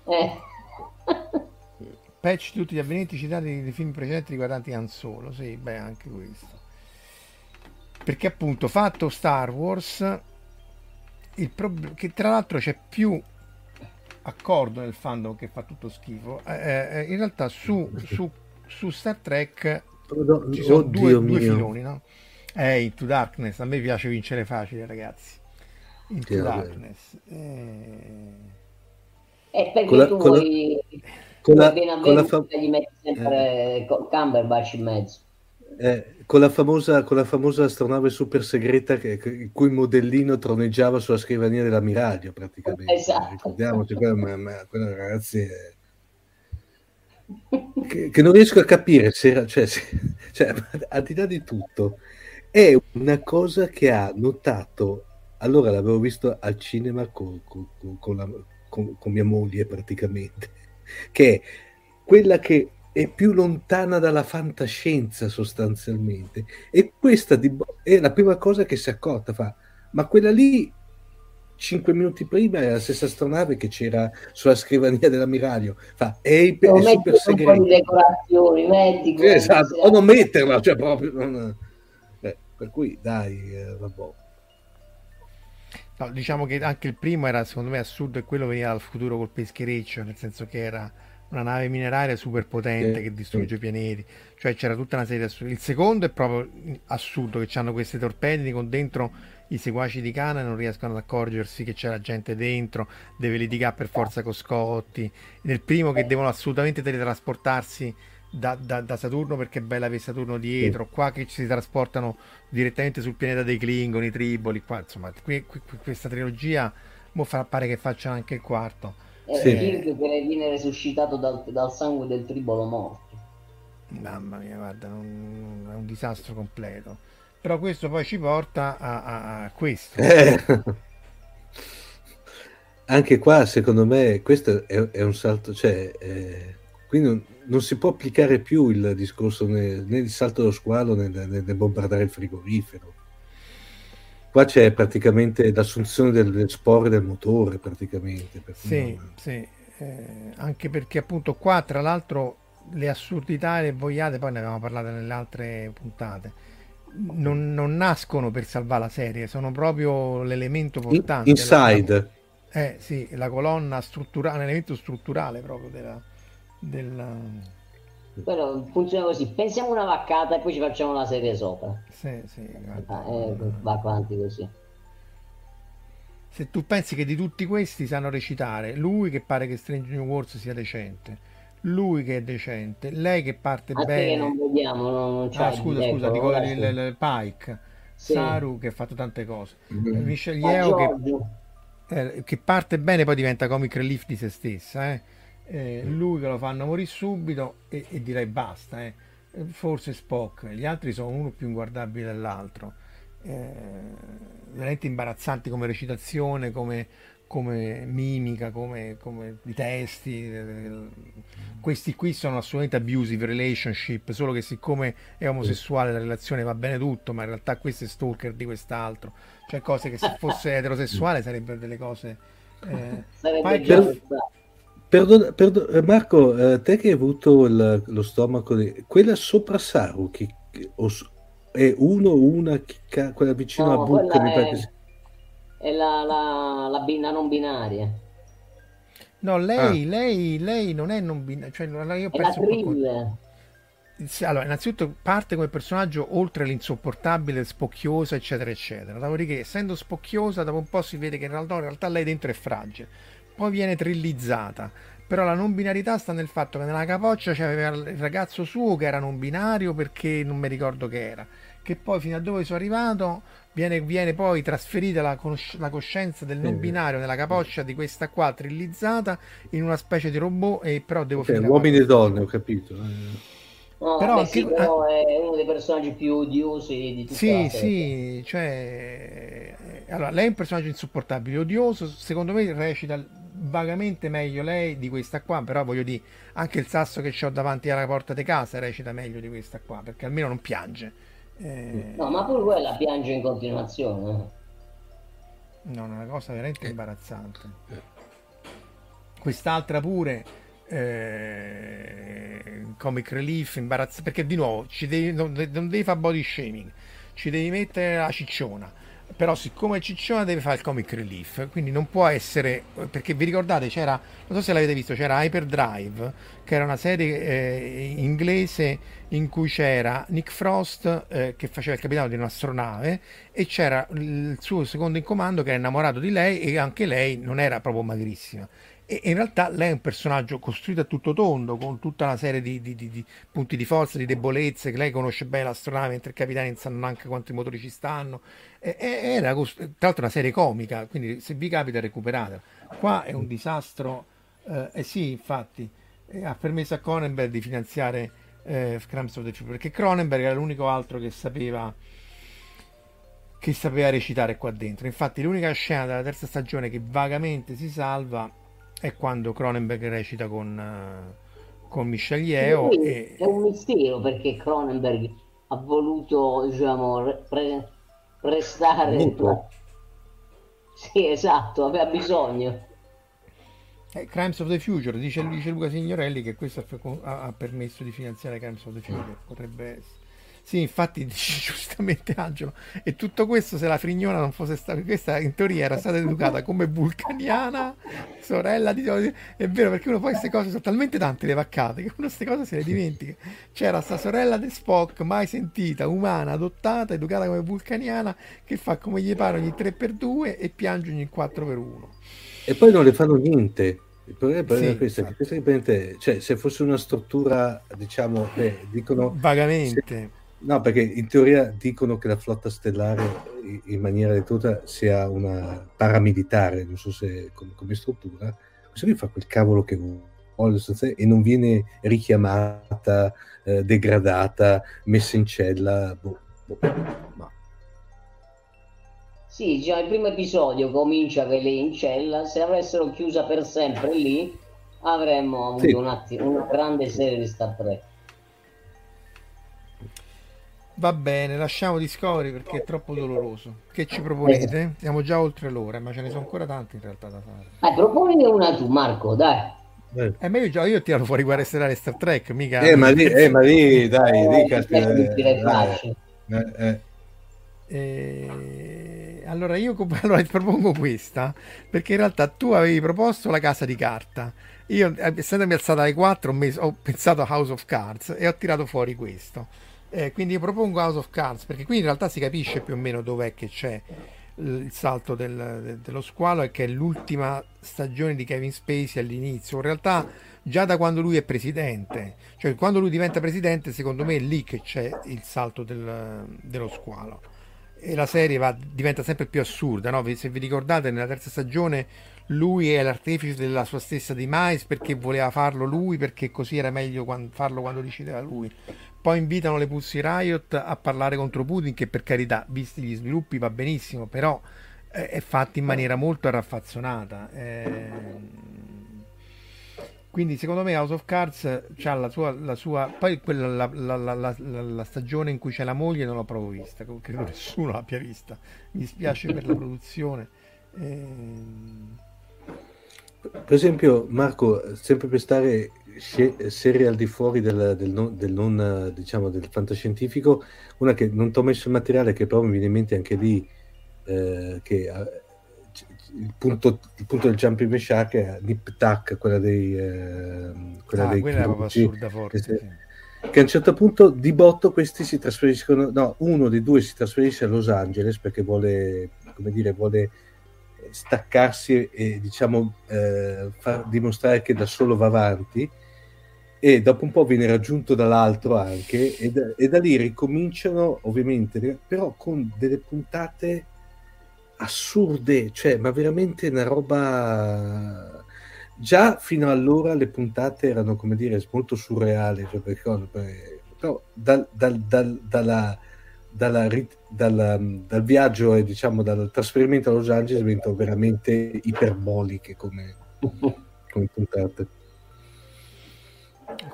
Eh. [LAUGHS] patch tutti gli avvenimenti citati nei film precedenti riguardanti Han Solo. Sì, beh, anche questo. Perché appunto, fatto Star Wars, il prob- che tra l'altro c'è più accordo nel fandom che fa tutto schifo, eh, eh, in realtà su, su, su Star Trek ci sono due, due, filoni, no? Eh, Into Darkness, a me piace vincere facile, ragazzi. Into sì, Darkness. Eh... E perché con tu con vuoi... La con la, con la fam- gli metti sempre eh. Cumberbatch in mezzo. Eh, con, la famosa, con la famosa astronave super segreta che, che, il cui modellino troneggiava sulla scrivania dell'ammiraglio praticamente. Esatto. Ricordiamoci, quella, ma, ma, quella ragazzi è... che, che, non riesco a capire se cioè, se, cioè, [LAUGHS] al di là di tutto, è una cosa che ha notato. Allora l'avevo visto al cinema con, con, la, con mia moglie praticamente che è quella che è più lontana dalla fantascienza sostanzialmente. E questa di, è la prima cosa che si è accorta fa ma quella lì cinque minuti prima era la stessa astronave che c'era sulla scrivania dell'ammiraglio fa è, è super segreto decorazioni metti esatto. o non metterla cioè proprio non... eh, per cui dai eh, vabbè No, diciamo che anche il primo era secondo me assurdo e quello veniva dal futuro col peschereccio, nel senso che era una nave mineraria super potente sì, che distrugge sì. i pianeti, cioè c'era tutta una serie di assurdi. Il secondo è proprio assurdo che hanno queste torpedini con dentro i seguaci di Cana e non riescono ad accorgersi che c'era gente dentro, deve litigare per forza con Scotti. Nel primo che devono assolutamente teletrasportarsi da, da, da, Saturno perché è bella avere Saturno dietro, sì. qua che ci si trasportano direttamente sul pianeta dei Klingon, i Triboli, qua insomma qui, qui, questa trilogia mo fa, pare che facciano anche il quarto. È sì. King che viene resuscitato dal, dal, sangue del Tribolo morto. Mamma mia, guarda, un, è un disastro completo. Però questo poi ci porta a, a, a questo. Eh. Anche qua, secondo me, questo è, è un salto, cioè... Eh quindi non, non, si può applicare più il discorso né, né il salto dello squalo né, né, né, bombardare il frigorifero. Qua c'è praticamente l'assunzione del, del spore del motore, praticamente. Sì, non... sì. Eh, anche perché appunto qua, tra l'altro, le assurdità e le boiate, poi ne avevamo parlato nelle altre puntate, non, non, nascono per salvare la serie, sono proprio l'elemento portante. Inside. La, eh sì, la colonna strutturale, un elemento strutturale proprio della... della... Però funziona così, pensiamo una vaccata e poi ci facciamo la serie sopra. Sì, sì. Ah, eh, va avanti così. Se tu pensi che di tutti questi sanno recitare, lui che pare che Strange New Wars sia decente, lui che è decente, lei che parte Anche bene. Che non vediamo, non, non ah, scusa, ecco, scusa, dico il, il, il Pike, sì. Saru che ha fatto tante cose, mm-hmm. Michelle Yeo che, eh, che, parte bene poi diventa comic relief di se stessa, eh. Eh, lui che lo fanno morire subito e, e direi basta, eh. forse Spock, gli altri sono uno più inguardabile dell'altro. Eh, veramente imbarazzanti come recitazione, come, come mimica, come, come i testi. Questi qui sono assolutamente abusive relationship, solo che siccome è omosessuale la relazione va bene tutto, ma in realtà questo è stalker di quest'altro. Cioè cose che se [LAUGHS] fosse eterosessuale sarebbero delle cose... Eh, per, perdona, perdona, Marco, eh, te che hai avuto il, lo stomaco, di, quella sopra Saru, che, o, è uno o una che, quella vicino no, a Book, mi pare che è la, la, la, la non binaria. No, lei, ah. lei, lei non è non binaria. Cioè, io Trill. Allora, innanzitutto parte come personaggio oltre l'insopportabile, spocchiosa, eccetera, eccetera. Dopodiché, essendo spocchiosa, dopo un po' si vede che in realtà, in realtà lei dentro è fragile. Poi viene trillizzata. Però la non binarità sta nel fatto che nella capoccia c'aveva il ragazzo suo che era non binario perché non mi ricordo che era. Che poi fino a dove sono arrivato viene, viene poi trasferita la, conosc- la, coscienza del non binario nella capoccia di questa qua trillizzata in una specie di robot e però devo okay, finire uomini e donne ho capito No, però, beh, sì, però è uno dei personaggi più odiosi di tutta sì, sì, cioè allora, lei è un personaggio insopportabile, odioso, secondo me recita vagamente meglio lei di questa qua, però voglio dire, anche il sasso che ho davanti alla porta di casa recita meglio di questa qua, perché almeno non piange. Eh... No, ma pure quella piange in continuazione. No, è una cosa veramente imbarazzante. Quest'altra pure, eh, comic relief, imbarazzante, perché di nuovo devi, non, non devi fare body shaming, ci devi mettere la cicciona però siccome Ciccione deve fare il comic relief quindi non può essere perché vi ricordate c'era non so se l'avete visto c'era Hyperdrive che era una serie eh, inglese in cui c'era Nick Frost eh, che faceva il capitano di un'astronave e c'era il suo secondo in comando che era innamorato di lei e anche lei non era proprio magrissima e in realtà lei è un personaggio costruito a tutto tondo, con tutta una serie di, di, di, di punti di forza, di debolezze, che lei conosce bene l'astronave, mentre i capitani non sanno neanche quanti motori ci stanno. E, era tra l'altro una serie comica, quindi se vi capita recuperatela. Qua è un disastro, eh, eh sì, infatti, eh, ha permesso a Cronenberg di finanziare eh, Crimes of the Future, perché Cronenberg era l'unico altro che sapeva che sapeva recitare qua dentro. Infatti l'unica scena della terza stagione che vagamente si salva è quando Cronenberg recita con, uh, con Michel Yeo. E... È un mistero perché Cronenberg ha voluto diciamo, pre- prestare. Sì, esatto, aveva bisogno. Eh, Crimes of the Future, dice, dice Luca Signorelli che questo ha, ha, permesso di finanziare Crimes of the Future, potrebbe essere. Sì, infatti [LAUGHS] dice giustamente Angelo, e tutto questo se la Frignona non fosse stata, questa in teoria era stata educata come vulcaniana, [LAUGHS] sorella di... È vero, perché uno poi queste cose sono talmente tante le vaccate che uno queste cose se le dimentica. C'era sta sorella di Spock, mai sentita, umana, adottata, educata come vulcaniana, che fa come gli pare ogni 3x2 e piange ogni 4x1. E poi non le fanno niente. Il problema sì, è questo, che questa cioè, se fosse una struttura, diciamo, beh, dicono... Vagamente. No, perché in teoria dicono che la flotta stellare in maniera tutta sia una paramilitare, non so se come, come struttura. Questo qui fa quel cavolo che vuole e non viene richiamata, eh, degradata, messa in cella. Boh, boh, ma. Sì, già il primo episodio comincia che lei in cella, se avessero chiusa per sempre lì avremmo avuto sì. un attimo, una grande serie di Star Trek. Va bene, lasciamo Discovery perché è troppo doloroso. Che ci proponete? Siamo già oltre l'ora, ma ce ne sono ancora tanti in realtà da fare. Eh, proponine una tu, Marco, dai. Eh, eh ma io, già, io ho fuori Guerre Stellari Star Trek, mica... Eh, ma lì, eh, ma lì dai, lì, caspita, eh, Eh, eh. E... Allora io [LAUGHS] allora, ti propongo questa perché in realtà tu avevi proposto la casa di carta. Io, eh, essendomi alzata alle 4, ho, messo, ho pensato a House of Cards e ho tirato fuori questo. Eh, quindi io propongo House of Cards perché qui in realtà si capisce più o meno dov'è che c'è il salto del, dello squalo e che è l'ultima stagione di Kevin Spacey all'inizio. In realtà già da quando lui è presidente, cioè quando lui diventa presidente, secondo me è lì che c'è il salto del, dello squalo. E la serie va, diventa sempre più assurda, no? Se vi ricordate, nella terza stagione lui è l'artefice della sua stessa demise perché voleva farlo lui, perché così era meglio farlo quando decideva lui. Poi invitano le Pussy Riot a parlare contro Putin, che per carità, visti gli sviluppi, va benissimo, però eh, è fatto in maniera molto raffazzonata. Eh, quindi secondo me House of Cards ha la sua, la sua poi quella, la, la, la, la, stagione in cui c'è la moglie non l'ho proprio vista, credo [LAUGHS] nessuno l'abbia vista, mi spiace per la produzione. Eh... Per esempio Marco, sempre per stare serie al di fuori del, del, non, del, non, diciamo, del fantascientifico, una che non ti ho messo il materiale che però mi viene in mente anche lì, eh, che eh, il, punto, il, punto, del jumping shark è Nip Tuck, quella dei... Eh, quella ah, dei quella proprio assurda forte, che, sì. che a un certo punto di botto questi si trasferiscono, no, uno dei due si trasferisce a Los Angeles perché vuole, come dire, vuole staccarsi e diciamo eh, far dimostrare che da solo va avanti e dopo un po' viene raggiunto dall'altro anche e da, e da lì ricominciano ovviamente però con delle puntate assurde cioè ma veramente una roba già fino allora le puntate erano come dire molto surreali cioè perché, però dal, dal, dal, dalla, dalla, dalla, dal viaggio e diciamo dal trasferimento a Los Angeles diventano veramente iperboliche come, come puntate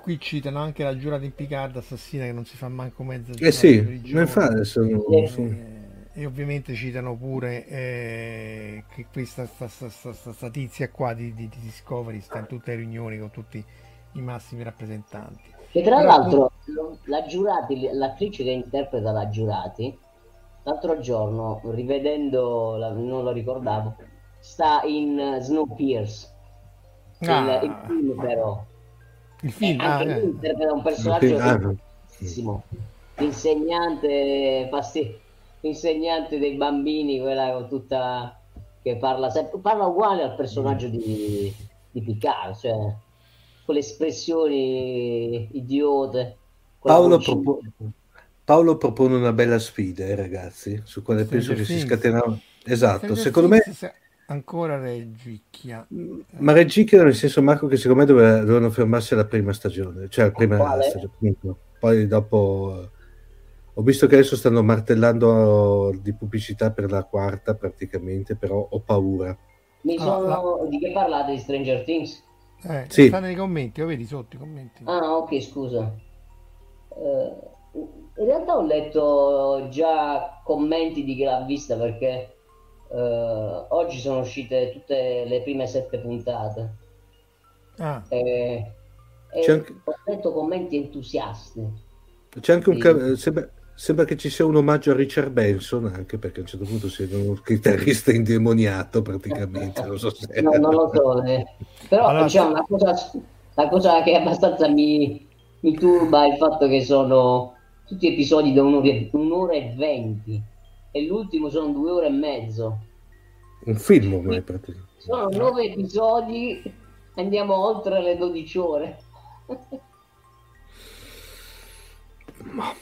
Qui citano anche la giurata in Picard assassina che non si fa manco mezza Eh sì, non fa sono, e, sono... e, ovviamente citano pure eh, che questa sta, sta, sta, sta, tizia qua di, di, di, Discovery sta in tutte le riunioni con tutti i massimi rappresentanti. Che tra Però, l'altro la Giurati, l'attrice che interpreta la Giurati, l'altro giorno, rivedendo, la, non lo ricordavo, sta in Snowpiercer. Ah. Il, il film però il film, eh, ah, anche eh. lui interpreta un personaggio bellissimo, ah, insegnante, fasti... insegnante dei bambini, quella con tutta che parla sempre, parla uguale al personaggio di, di Picard, cioè con le espressioni idiote. Paolo, propo... Paolo, propone una bella sfida, eh, ragazzi, su quale penso che si scatenava. Esatto, Stranger secondo me ancora reggicchia. Ma reggicchia nel senso, Marco, che secondo me dove, dovevano fermarsi alla prima stagione, cioè la prima Quale? stagione. Poi dopo ho visto che adesso stanno martellando di pubblicità per la quarta praticamente, però ho paura. Mi sono... Ah, Di che parlate di Stranger Things? Eh, sì. Sta nei commenti, lo vedi sotto i commenti. Ah, ok, scusa. Uh, in realtà ho letto già commenti di chi l'ha vista perché Uh, oggi sono uscite tutte le prime sette puntate. Ah. E, e anche... ho letto commenti entusiasti. C'è anche un ca- sembra, sembra, che ci sia un omaggio a Richard Benson, anche perché a un certo punto sei un chitarrista indemoniato praticamente. non, so se... no, non lo so, eh. però allora... diciamo, la, cosa, la cosa che abbastanza mi, mi turba è il fatto che sono tutti episodi da un'ora, un'ora e venti e l'ultimo sono due ore e mezzo. Un film ormai praticamente. Sono nove episodi, andiamo oltre le 12 ore. [LAUGHS]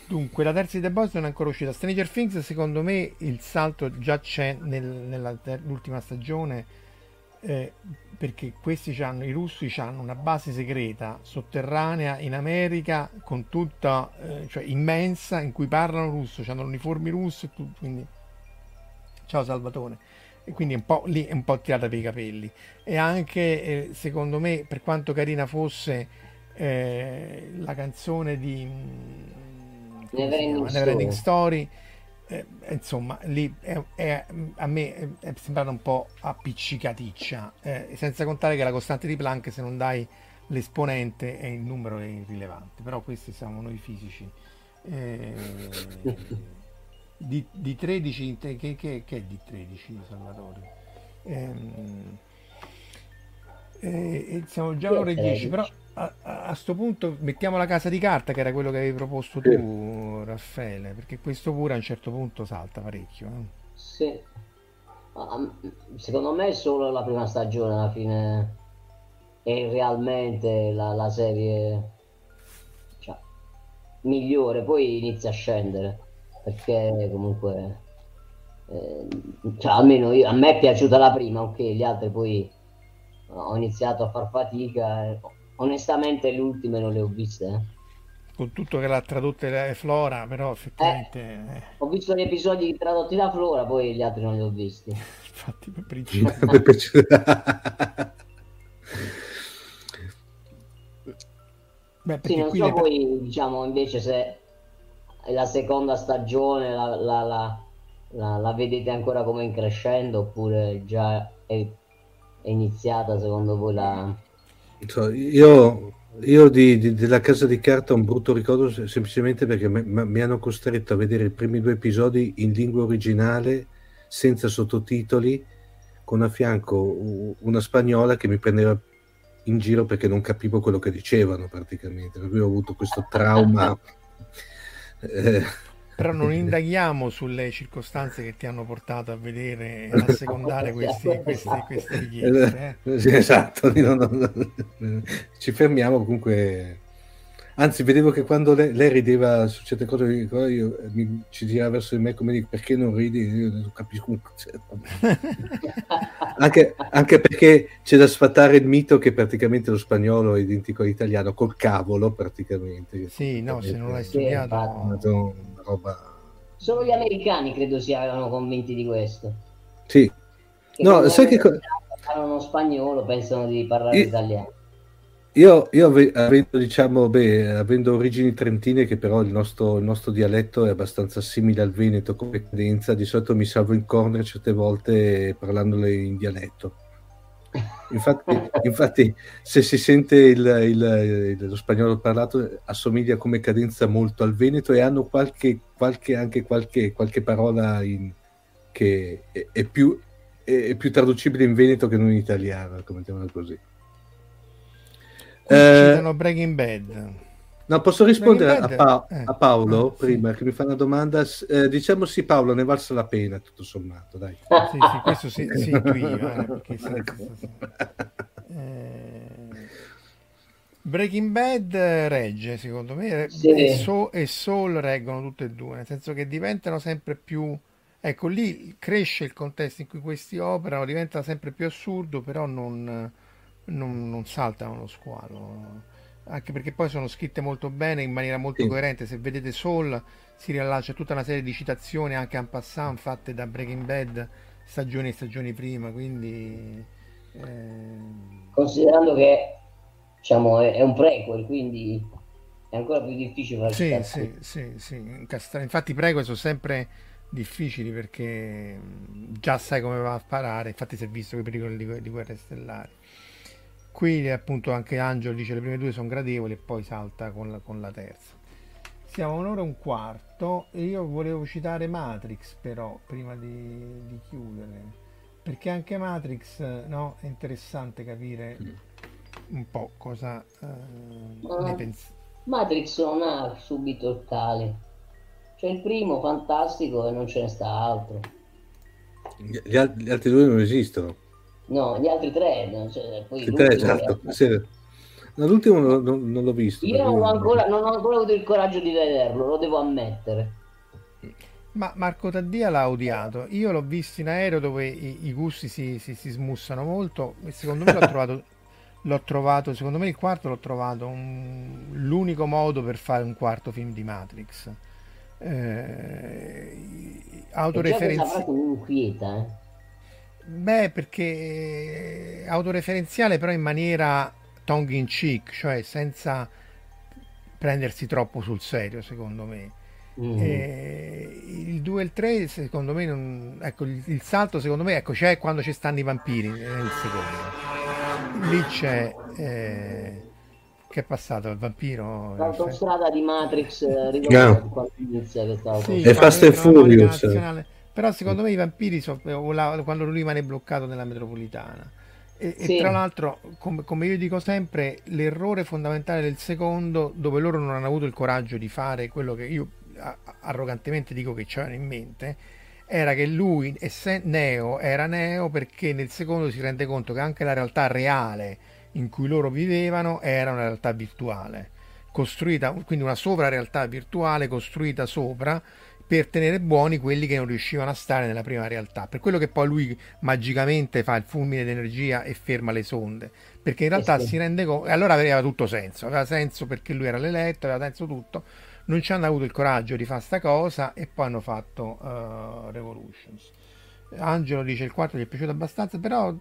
Dunque, la terza di The Boys non è ancora uscita. Stranger Things, secondo me, il salto già c'è nel, nell'ultima stagione. Eh, perché questi hanno, i russi hanno una base segreta sotterranea in America con tutta, eh, cioè immensa, in cui parlano russo, hanno uniformi russi e tutto, quindi ciao Salvatore. E quindi è un po' lì è un po' tirata per i capelli. E anche, eh, secondo me, per quanto carina fosse eh, la canzone di mm, Never Story, eh, insomma, lì è, è, a me è, è sembrata un po' appiccicaticcia, eh, senza contare che la costante di Planck, se non dai l'esponente, è il numero è irrilevante, però questi siamo noi fisici. Eh, di, di 13 che, che, che, è di 13 Salvatore ehm, e, e siamo già ore 10 però a, questo punto mettiamo la casa di carta che era quello che avevi proposto tu sì. Raffaele perché questo pure a un certo punto salta parecchio eh? sì secondo me è solo la prima stagione alla fine è realmente la, la serie cioè, migliore poi inizia a scendere perché comunque eh, cioè, almeno io, a me è piaciuta la prima ok gli altri poi ho iniziato a far fatica onestamente le ultime non le ho viste eh. con tutto che l'ha tradotta la Flora però effettivamente eh, ho visto gli episodi tradotti da Flora poi gli altri non li ho visti. [LAUGHS] Infatti per principio. [LAUGHS] Beh, sì, non so poi diciamo invece se la seconda stagione la, la, la, la, vedete ancora come in crescendo oppure già è, è iniziata secondo voi la... Io, io di, di, della casa di carta ho un brutto ricordo semplicemente perché mi, mi hanno costretto a vedere i primi due episodi in lingua originale senza sottotitoli con a fianco una spagnola che mi prendeva in giro perché non capivo quello che dicevano praticamente, per cui ho avuto questo trauma. [LAUGHS] eh, però non [LAUGHS] indaghiamo sulle circostanze che ti hanno portato a vedere e a [LAUGHS] secondare questi, questi, queste richieste. Eh? Sì, esatto, ci fermiamo comunque Anzi, vedevo che quando lei, lei rideva su certe cose, io, mi, ci girava verso di me come dire perché non ridi? Io non capisco. Cioè, [LAUGHS] anche, anche, perché c'è da sfatare il mito che praticamente lo spagnolo è identico all'italiano, col cavolo praticamente. Sì, no, se non l'hai studiato. Sì, roba... Solo gli americani credo siano convinti di questo. Sì. Che no, sai che... Parlano spagnolo, pensano di parlare io... italiano. Io, io avendo, diciamo, beh, avendo origini trentine, che però il nostro, il nostro, dialetto è abbastanza simile al veneto come cadenza, di solito mi salvo in corner certe volte parlandole in dialetto. Infatti, [LAUGHS] infatti se si sente il, il, lo spagnolo parlato, assomiglia come cadenza molto al veneto e hanno qualche, qualche, anche qualche, qualche parola in, che è, è, più, è, è più traducibile in veneto che non in italiano, come diciamo così. Eh, Breaking Bad. No, posso rispondere a, pa- eh. a, Paolo ah, prima sì. che mi fa una domanda? Eh, diciamo sì, Paolo, ne valsa la pena, tutto sommato, dai. Sì, sì, questo sì, sì io, eh, Breaking Bad regge, secondo me, sì. e, so- e Soul reggono tutte e due, nel senso che diventano sempre più... Ecco, lì cresce il contesto in cui questi operano, diventa sempre più assurdo, però non non, non saltano lo squalo anche perché poi sono scritte molto bene in maniera molto sì. coerente se vedete Soul si riallaccia tutta una serie di citazioni anche en passant fatte da Breaking Bad stagioni e stagioni prima quindi eh... considerando che diciamo è, è, un prequel quindi è ancora più difficile fare sì, sì, sì, sì. infatti i prequel sono sempre difficili perché già sai come va a sparare infatti si è visto che pericoli di, di guerre stellari Qui appunto anche Angelo dice le prime due sono gradevoli e poi salta con la, con la terza. Siamo un'ora e un quarto e io volevo citare Matrix però prima di, di chiudere perché anche Matrix no, è interessante capire un po' cosa uh, ne pensi. Matrix non ha subito il cale. C'è il primo fantastico e non ce ne sta altro. Gli, gli altri due non esistono. No, gli altri tre. Cioè, poi tre esatto. Sì. No, l'ultimo non, non, non, l'ho visto. Io non ho, ancora, non ho ancora avuto il coraggio di vederlo, lo devo ammettere. Ma Marco Taddia l'ha odiato. Io l'ho visto in aereo dove i, i gusti si, si, si, smussano molto e secondo me l'ho [LAUGHS] trovato, l'ho trovato, secondo me il quarto l'ho trovato un, l'unico modo per fare un quarto film di Matrix. Eh, autoreferenziale. Inquieta, eh? Beh, perché autoreferenziale però in maniera tongue in cheek, cioè senza prendersi troppo sul serio, secondo me. Mm. Eh, il 2 e il 3, secondo me, non... ecco, il, il, salto, secondo me, ecco, c'è quando ci stanno i vampiri nel secondo. Lì c'è, eh, Che è passato il vampiro? L'autostrada di Matrix eh, ricordo no. quando inizia questa sì, è Fast and Furious. Però secondo me i vampiri so, quando lui rimane bloccato nella metropolitana. E, sì. e tra l'altro, com- come io dico sempre, l'errore fondamentale del secondo, dove loro non hanno avuto il coraggio di fare quello che io arrogantemente dico che c'erano in mente, era che lui, Neo, era Neo perché nel secondo si rende conto che anche la realtà reale in cui loro vivevano era una realtà virtuale, costruita, quindi una sovrarealtà virtuale costruita sopra per tenere buoni quelli che non riuscivano a stare nella prima realtà. Per quello che poi lui magicamente fa il fulmine d'energia e ferma le sonde, perché in realtà sì. si rende conto, e allora aveva tutto senso, aveva senso perché lui era l'eletto, aveva senso tutto, non ci hanno avuto il coraggio di fare sta cosa e poi hanno fatto uh, Revolutions. Angelo dice il 4 gli è piaciuto abbastanza, però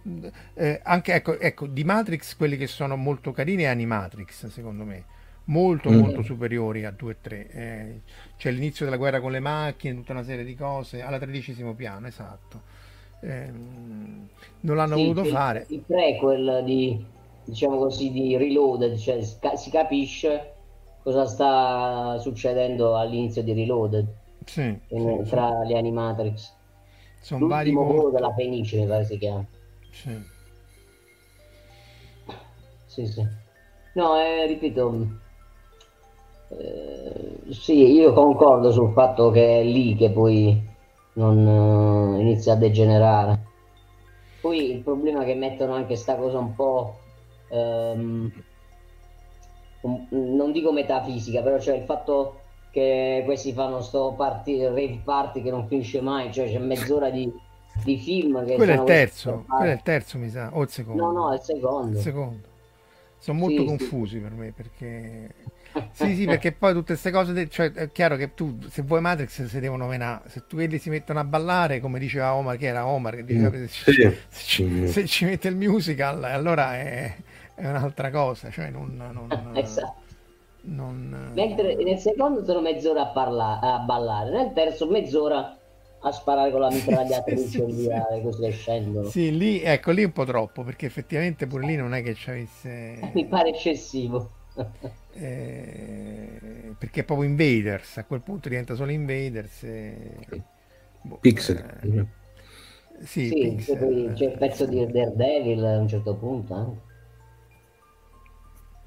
eh, anche ecco, ecco, di Matrix quelli che sono molto carini è Animatrix, secondo me, molto mm. molto superiori a 2 e 3. Eh, c'è l'inizio della guerra con le macchine, tutta una serie di cose, alla tredicesimo piano, esatto. Eh, non l'hanno sì, voluto il, fare. Il prequel di, diciamo così, di Reloaded, cioè si capisce cosa sta succedendo all'inizio di Reloaded sì, in, sì, tra le Animatrix sono vari volo della Fenice mi pare si chiama sì. sì sì no eh, ripeto eh, sì io concordo sul fatto che è lì che poi non uh, inizia a degenerare poi il problema è che mettono anche sta cosa un po' um, un, non dico metafisica però cioè il fatto che questi fanno sto party, rave party che non finisce mai, cioè c'è mezz'ora di, di film che quello è il terzo, quello è il terzo mi sa, o il secondo? No, no, è il secondo. Il secondo. Sono molto sì, confusi sì. per me perché sì, sì, perché poi tutte queste cose, cioè è chiaro che tu se vuoi Matrix si devono menare, se tu quelli si mettono a ballare, come diceva Omar, che era Omar che diceva mm, se, sì. se, ci, se, ci, mette il musical, allora è, è un'altra cosa, cioè non, non esatto non... Mentre nel secondo sono mezz'ora a, parla- a ballare, nel terzo mezz'ora a sparare con la [LAUGHS] mitragliatrice sì, sì, sì. così scendo. Sì, lì, ecco, lì un po' troppo, perché effettivamente pure lì non è che ci avesse... Mi pare eccessivo. Eh, perché è proprio Invaders, a quel punto diventa solo Invaders. E... Boh, Pixel. Eh... Sì, sì Pixel. c'è il pezzo di Daredevil a un certo punto anche.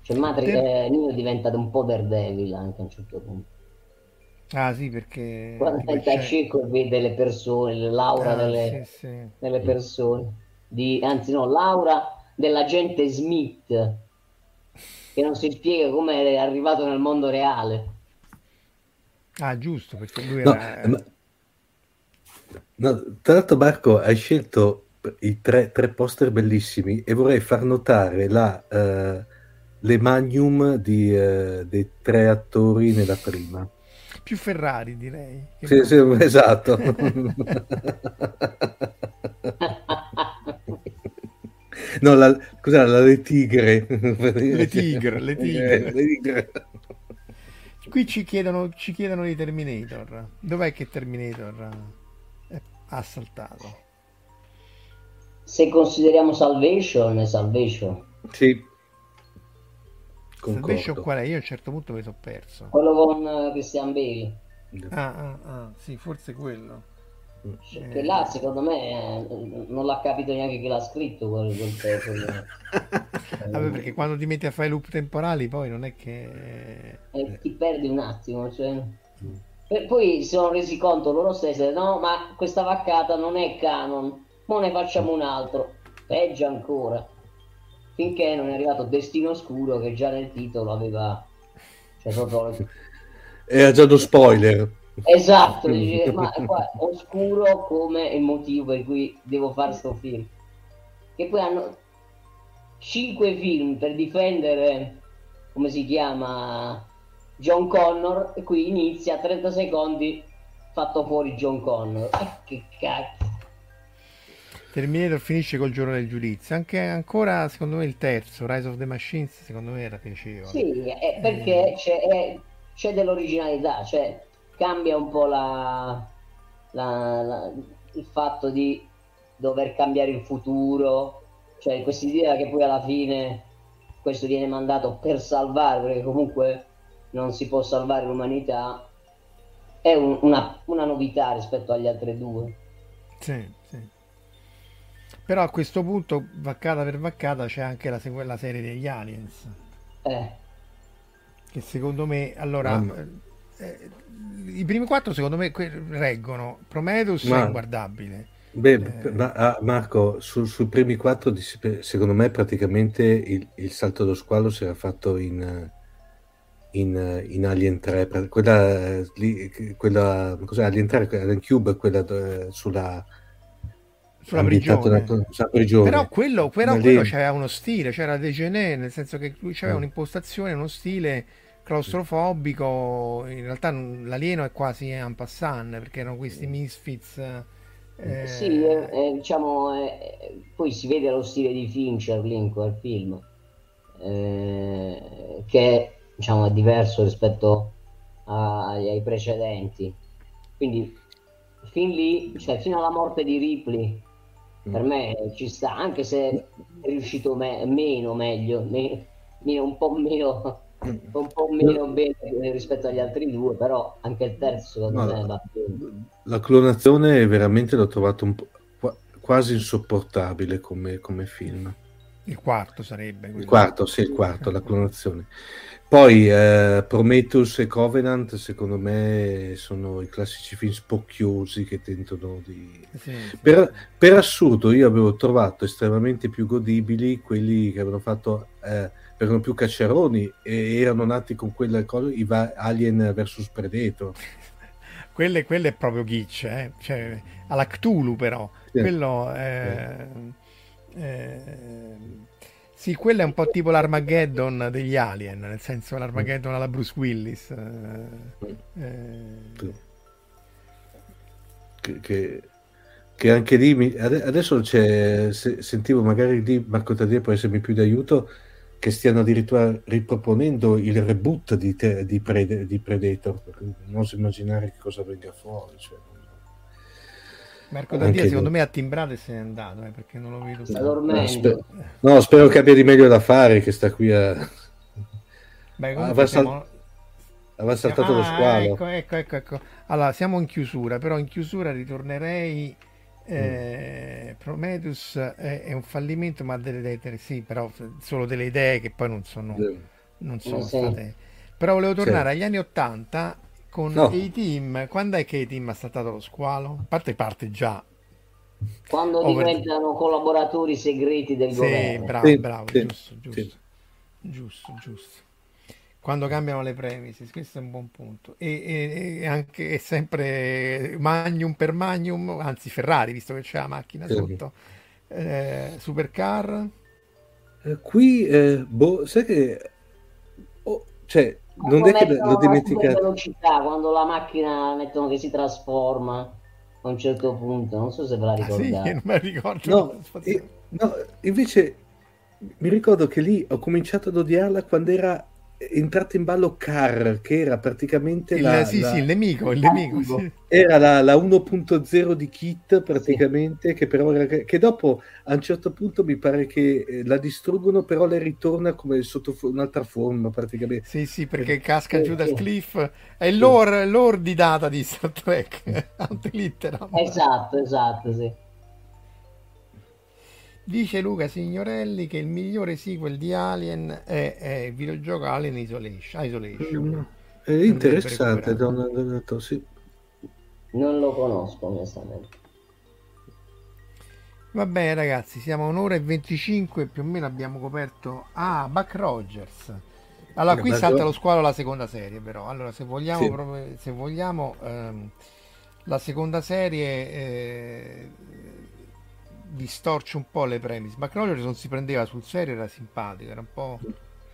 Cioè Matrix per... eh, Neo diventa un po' Daredevil anche a un certo punto. Ah sì, perché... Quando diventa cieco e vede le persone, l'aura ah, delle, sì, sì. delle persone. Di, anzi no, l'aura dell'agente Smith, che non si spiega come è arrivato nel mondo reale. Ah giusto, perché lui era... No, ma... no, tra l'altro Marco hai scelto i tre, tre poster bellissimi e vorrei far notare la... Uh le magnum di, eh, dei tre attori nella prima. Più Ferrari direi. Sì, sì, esatto. [LAUGHS] [LAUGHS] no, la, cos'era la le tigre? le tigre, le tigre. le tigre. Qui ci chiedono, ci chiedono di Terminator. Dov'è che Terminator ha saltato? Se consideriamo Salvation, è Salvation. Sì, Salvation qual è? Io a un certo punto mi sono perso. Quello con uh, Christian Bale. Ah, ah, ah, sì, forse quello. Cioè, che là secondo me eh, non l'ha capito neanche chi l'ha scritto quel, quel pezzo. [LAUGHS] Vabbè, perché quando ti metti a fare loop temporali poi non è che... Eh, ti perdi un attimo, cioè... Mm. E poi si sono resi conto loro stessi, no, ma questa vaccata non è canon, ma ne facciamo un altro, peggio ancora. Finché non è arrivato Destino Oscuro che già nel titolo aveva cioè proprio... [LAUGHS] era già uno spoiler esatto dice, ma qua, oscuro come il motivo per cui devo fare sto film che poi hanno cinque film per difendere come si chiama John Connor e qui inizia a 30 secondi fatto fuori John Connor eh, che cazzo Terminator finisce col giorno del giudizio. Anche ancora, secondo me, il terzo, Rise of the Machines, secondo me era piacevole. Sì, è perché eh. c'è, è, c'è, dell'originalità, cioè cambia un po' la, la, la, il fatto di dover cambiare il futuro, cioè questa idea che poi alla fine questo viene mandato per salvare, perché comunque non si può salvare l'umanità, è un, una, una, novità rispetto agli altri due. Sì, sì. Però a questo punto, vaccata per vaccata, c'è anche la, la serie degli aliens. Eh. Che secondo me, allora, mm. Eh, i primi quattro secondo me reggono. Prometheus Ma... è inguardabile. Beh, eh... ma, ah, Marco, su, sui primi quattro, secondo me praticamente il, il salto dello squalo si era fatto in, in, in Alien 3, quella, lì, quella cos'è Alien 3, Alien Cube, quella eh, sulla sulla prigione. sulla prigione. Però quello, però quello c'aveva uno stile, c'era De Gené, nel senso che lui aveva mm. un'impostazione, uno stile claustrofobico. In realtà l'alieno è quasi un passant perché erano questi misfits. Eh... Sì, eh, eh, diciamo, eh, poi si vede lo stile di Fincher lì in quel film, eh, che diciamo, è diverso rispetto ai, ai precedenti. Quindi fin lì, cioè fino alla morte di Ripley, per me ci sta, anche se è riuscito me- meno meglio, me- meno, un po' meno un po' meno bene rispetto agli altri due, però anche il terzo secondo no, me va bene. La clonazione veramente l'ho trovato un po' quasi insopportabile come, come film. Il quarto sarebbe. Il quarto, sì, il quarto, la clonazione. Poi eh, Prometheus e Covenant, secondo me, sono i classici film spocchiosi che tentano di... Sì, sì. Per, per, assurdo, io avevo trovato estremamente più godibili quelli che avevano fatto, eh, erano più cacciaroni e erano nati con quella cosa, i va- Alien vs Predator. [LAUGHS] quelle, quelle è proprio Gitch, eh? cioè, alla Cthulhu però. Sì. Quello è... Eh, sì, quello è un po' tipo l'Armageddon degli Alien, nel senso l'Armageddon alla Bruce Willis. Eh, eh. Che, che, che, anche lì mi, adesso sentivo magari lì Marco Tadia può essermi più d'aiuto che stiano addirittura riproponendo il reboot di, te, di, Pred, di Predator. Non so immaginare che cosa venga fuori cioè. Marco Dandia secondo me ha timbrato e se n'è andato eh, perché non lo vedo sta dormendo no spero, no, spero che abbia di meglio da fare che sta qui a Beh, aveva, siamo... aveva saltato ah, lo squalo. ecco, ecco, ecco, ecco, allora siamo in chiusura però in chiusura ritornerei eh, mm. Prometheus è, è, un fallimento ma delle idee sì però solo delle idee che poi non sono, non sono sì. state però volevo tornare sì. agli anni 80 con no. A-Team, quando è che A-Team ha saltato lo squalo? A parte parte già. Quando Over... diventano collaboratori segreti del sì, governo. Bravo, sì, bravo, sì, giusto, giusto, giusto, giusto. Quando cambiano le premises, questo è un buon punto. E, e, e anche è sempre Magnum per Magnum, anzi Ferrari, visto che c'è la macchina sotto. Eh, supercar. Eh, qui, eh, boh, sai che... Oh, cioè, non è che l'ho dimenticato. velocità quando la macchina mettono che si trasforma a un certo punto, non so se ve la ricordate. Ah, sì, non me ricordo. No, e, no, invece mi ricordo che lì ho cominciato ad odiarla quando era entrato in ballo Car, che era praticamente il, la, sì, la... sì, il nemico, il nemico sì. era la, la 1.0 di Kit praticamente, sì. che però era, che dopo a un certo punto mi pare che eh, la distruggono, però le ritorna come sotto un'altra forma praticamente. Sì, sì, perché casca giù dal cliff, è l'ore, l'ore di data di Star Trek, [LAUGHS] antilitteram. Esatto, esatto, sì. Dice Luca Signorelli che il migliore sequel di Alien è, è il videogioco Alien Isolation. Isolation. Mm, è interessante, Donato, sì. Non lo conosco onestamente. Va bene ragazzi, siamo a un'ora e 25 più o meno abbiamo coperto... Ah, Buck Rogers. Allora, qui salta lo squalo la seconda serie però. Allora, se vogliamo, sì. proprio, se vogliamo ehm, la seconda serie... Eh, distorce un po' le premise. McNaughton non si prendeva sul serio, era simpatico, era un po'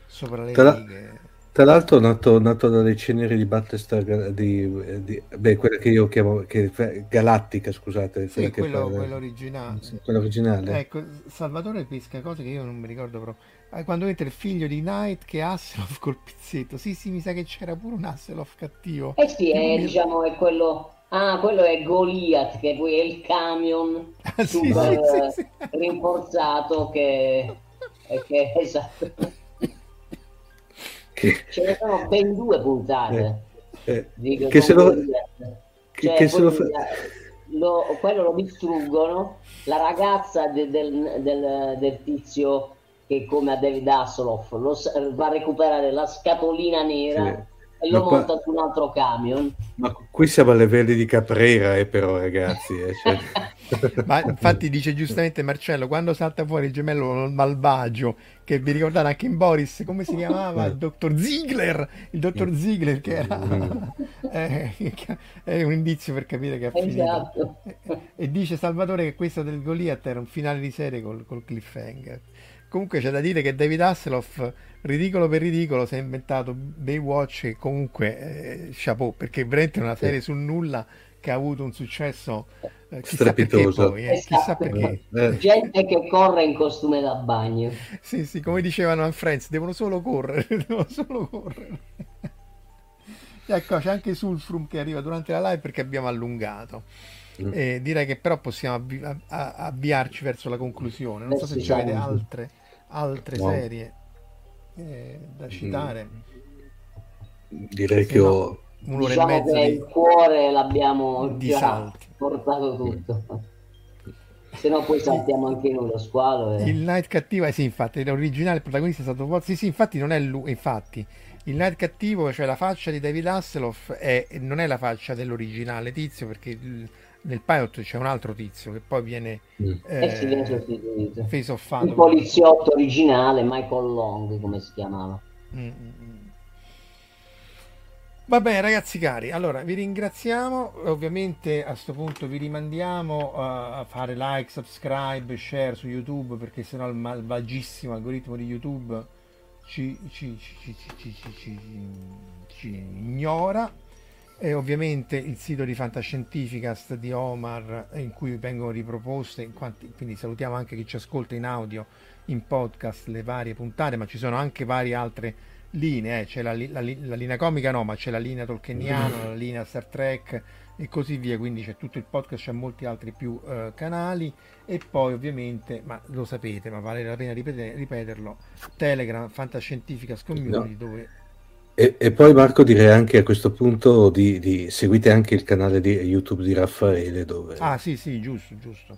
sopra le tra righe. Tra l'altro, nato, nato dalle ceneri di Battlestar, di, di, beh, quella che io chiamo che, Galattica, scusate. Sì, quello, fa, quello, originale. Sì, quello originale. Ecco, Salvatore pesca cose che io non mi ricordo proprio. Ah, quando entra il figlio di Knight che ha Hasselhoff [LAUGHS] col pizzetto. Sì, sì, mi sa che c'era pure un Hasselhoff cattivo. Eh sì, è, diciamo, è quello Ah, quello è Goliath, che poi è il camion ah, super sì, sì, sì, rinforzato che, che [LAUGHS] esatto. che... Ce ne sono ben due puntate. Eh, eh, che se lo... Cioè, che se lo... Lo, quello lo distruggono, la ragazza de, del, del, del, tizio che come a David Hasselhoff lo, va a recuperare la scatolina nera sì e lo qua... monta su un altro camion. Ma qui siamo a livelli di Caprera, eh, però, ragazzi. Eh, cioè... [LAUGHS] Ma infatti dice giustamente Marcello, quando salta fuori il gemello malvagio, che vi ricordate anche in Boris, come si chiamava? Il dottor Ziegler, il dottor Ziegler che era... [LAUGHS] eh, [LAUGHS] è un indizio per capire che ha esatto. finito. E, dice Salvatore che questo del Goliath era un finale di serie col, col cliffhanger. Comunque c'è da dire che David Hasselhoff ridicolo per ridicolo si è inventato Baywatch e comunque eh, chapeau perché veramente è una serie sul nulla che ha avuto un successo eh, chissà perché poi, eh, chissà perché. Eh. gente che corre in costume da bagno. Sì sì come dicevano a Friends devono solo correre [LAUGHS] devono solo correre. Ecco c'è anche Sulfrum che arriva durante la live perché abbiamo allungato. Mm. e direi che però possiamo avvi- avviarci verso la conclusione. Non so se ci avete altre, altre no. serie eh, da citare. Direi che ho... Un'ora diciamo e mezza che di... il cuore l'abbiamo di già portato tutto. Se no poi saltiamo anche noi lo squalo. E... Il Night Cattivo, eh sì, infatti, l'originale protagonista è stato... Sì, sì, infatti non è lui, infatti. Il Night Cattivo, cioè la faccia di David Hasselhoff, è, non è la faccia dell'originale tizio, perché il, nel pilot c'è un altro tizio che poi viene, mm. eh, eh, si viene sostituito. Face of Il poliziotto originale, Michael Long, come si chiamava. Mm, mm, mm. Va bene ragazzi cari, allora vi ringraziamo, ovviamente a questo punto vi rimandiamo a fare like, subscribe, share su YouTube perché sennò il malvagissimo algoritmo di YouTube ci, ci, ci, ci ignora e ovviamente il sito di Fantascientificast di Omar in cui vengono riproposte, quanti, quindi salutiamo anche chi ci ascolta in audio, in podcast, le varie puntate, ma ci sono anche varie altre linee, eh. c'è la, la, la, linea comica no, ma c'è la linea tolkieniana, la linea Star Trek e così via, quindi c'è tutto il podcast, c'è molti altri più uh, canali e poi ovviamente, ma lo sapete, ma vale la pena ripetere, ripeterlo, Telegram, Fantascientificast Community no. dove e, e, poi Marco direi anche a questo punto di, di, seguite anche il canale di YouTube di Raffaele dove... Ah sì sì, giusto, giusto.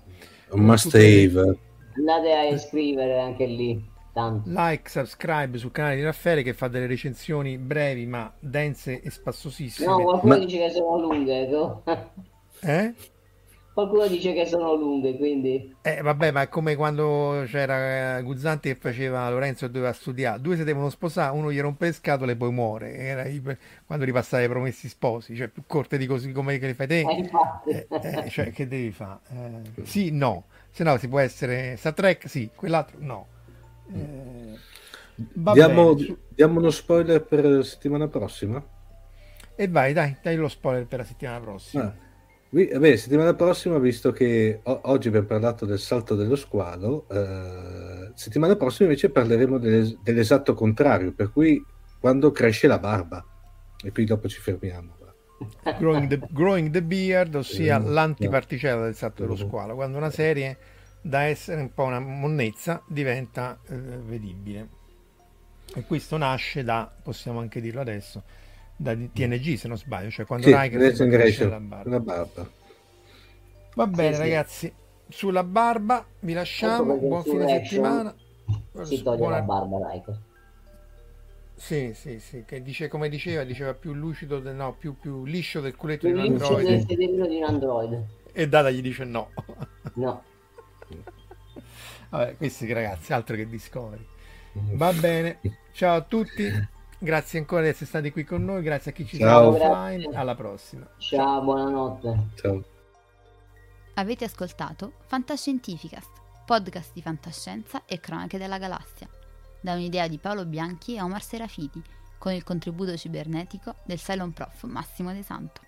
Un must have. Andate a iscrivere anche lì. Tanto. Like, subscribe sul canale di Raffaele che fa delle recensioni brevi ma dense e spassosissime. No, qualcuno ma... dice che sono lunghe. No? eh? Qualcuno dice che sono lunghe, quindi... Eh, vabbè, ma è come quando c'era Guzzanti che faceva Lorenzo e doveva studiare. Due si devono sposare, uno gli rompe le scatole e poi muore. Era quando ripassava i promessi sposi, cioè più corte di così come che le fai te. Eh, eh, cioè, che devi fare? Eh, sì, no. Se no si può essere Star Trek, sì, quell'altro no. Eh, diamo, diamo uno spoiler per la settimana prossima? E vai, dai, dai lo spoiler per la settimana prossima. Ah. Beh, settimana prossima, visto che o- oggi abbiamo parlato del salto dello squalo, eh, settimana prossima invece parleremo delle- dell'esatto contrario, per cui quando cresce la barba. E qui dopo ci fermiamo. [LAUGHS] Growing the, growing the beard, ossia eh, l'antiparticella del salto dello squalo, quando una serie da essere un po' una monnezza diventa eh, vedibile. E questo nasce da, possiamo anche dirlo adesso, da TNG se non sbaglio, cioè quando sì, Riker cresce la barba. la barba. Va bene sì, ragazzi, sulla barba vi lasciamo, buon fine settimana. Si toglie Buona... la barba Riker. Sì, sì, sì, che dice come diceva, diceva più lucido, del, no, più, più liscio del culetto più di un android. Del di un android. E Data gli dice no. No. Vabbè, questi ragazzi, altro che Discovery. Va bene, ciao a tutti. Grazie ancora di essere stati qui con noi, grazie a chi ci segue offline, alla prossima. Ciao, buonanotte. Ciao. Avete ascoltato Fantascientificast, podcast di fantascienza e cronache della galassia, da un'idea di Paolo Bianchi e Omar Serafiti, con il contributo cibernetico del Cylon Prof Massimo De Santo.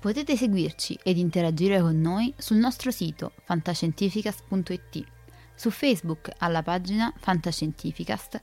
Potete seguirci ed interagire con noi sul nostro sito fantascientificast.it, su Facebook alla pagina Fantascientificast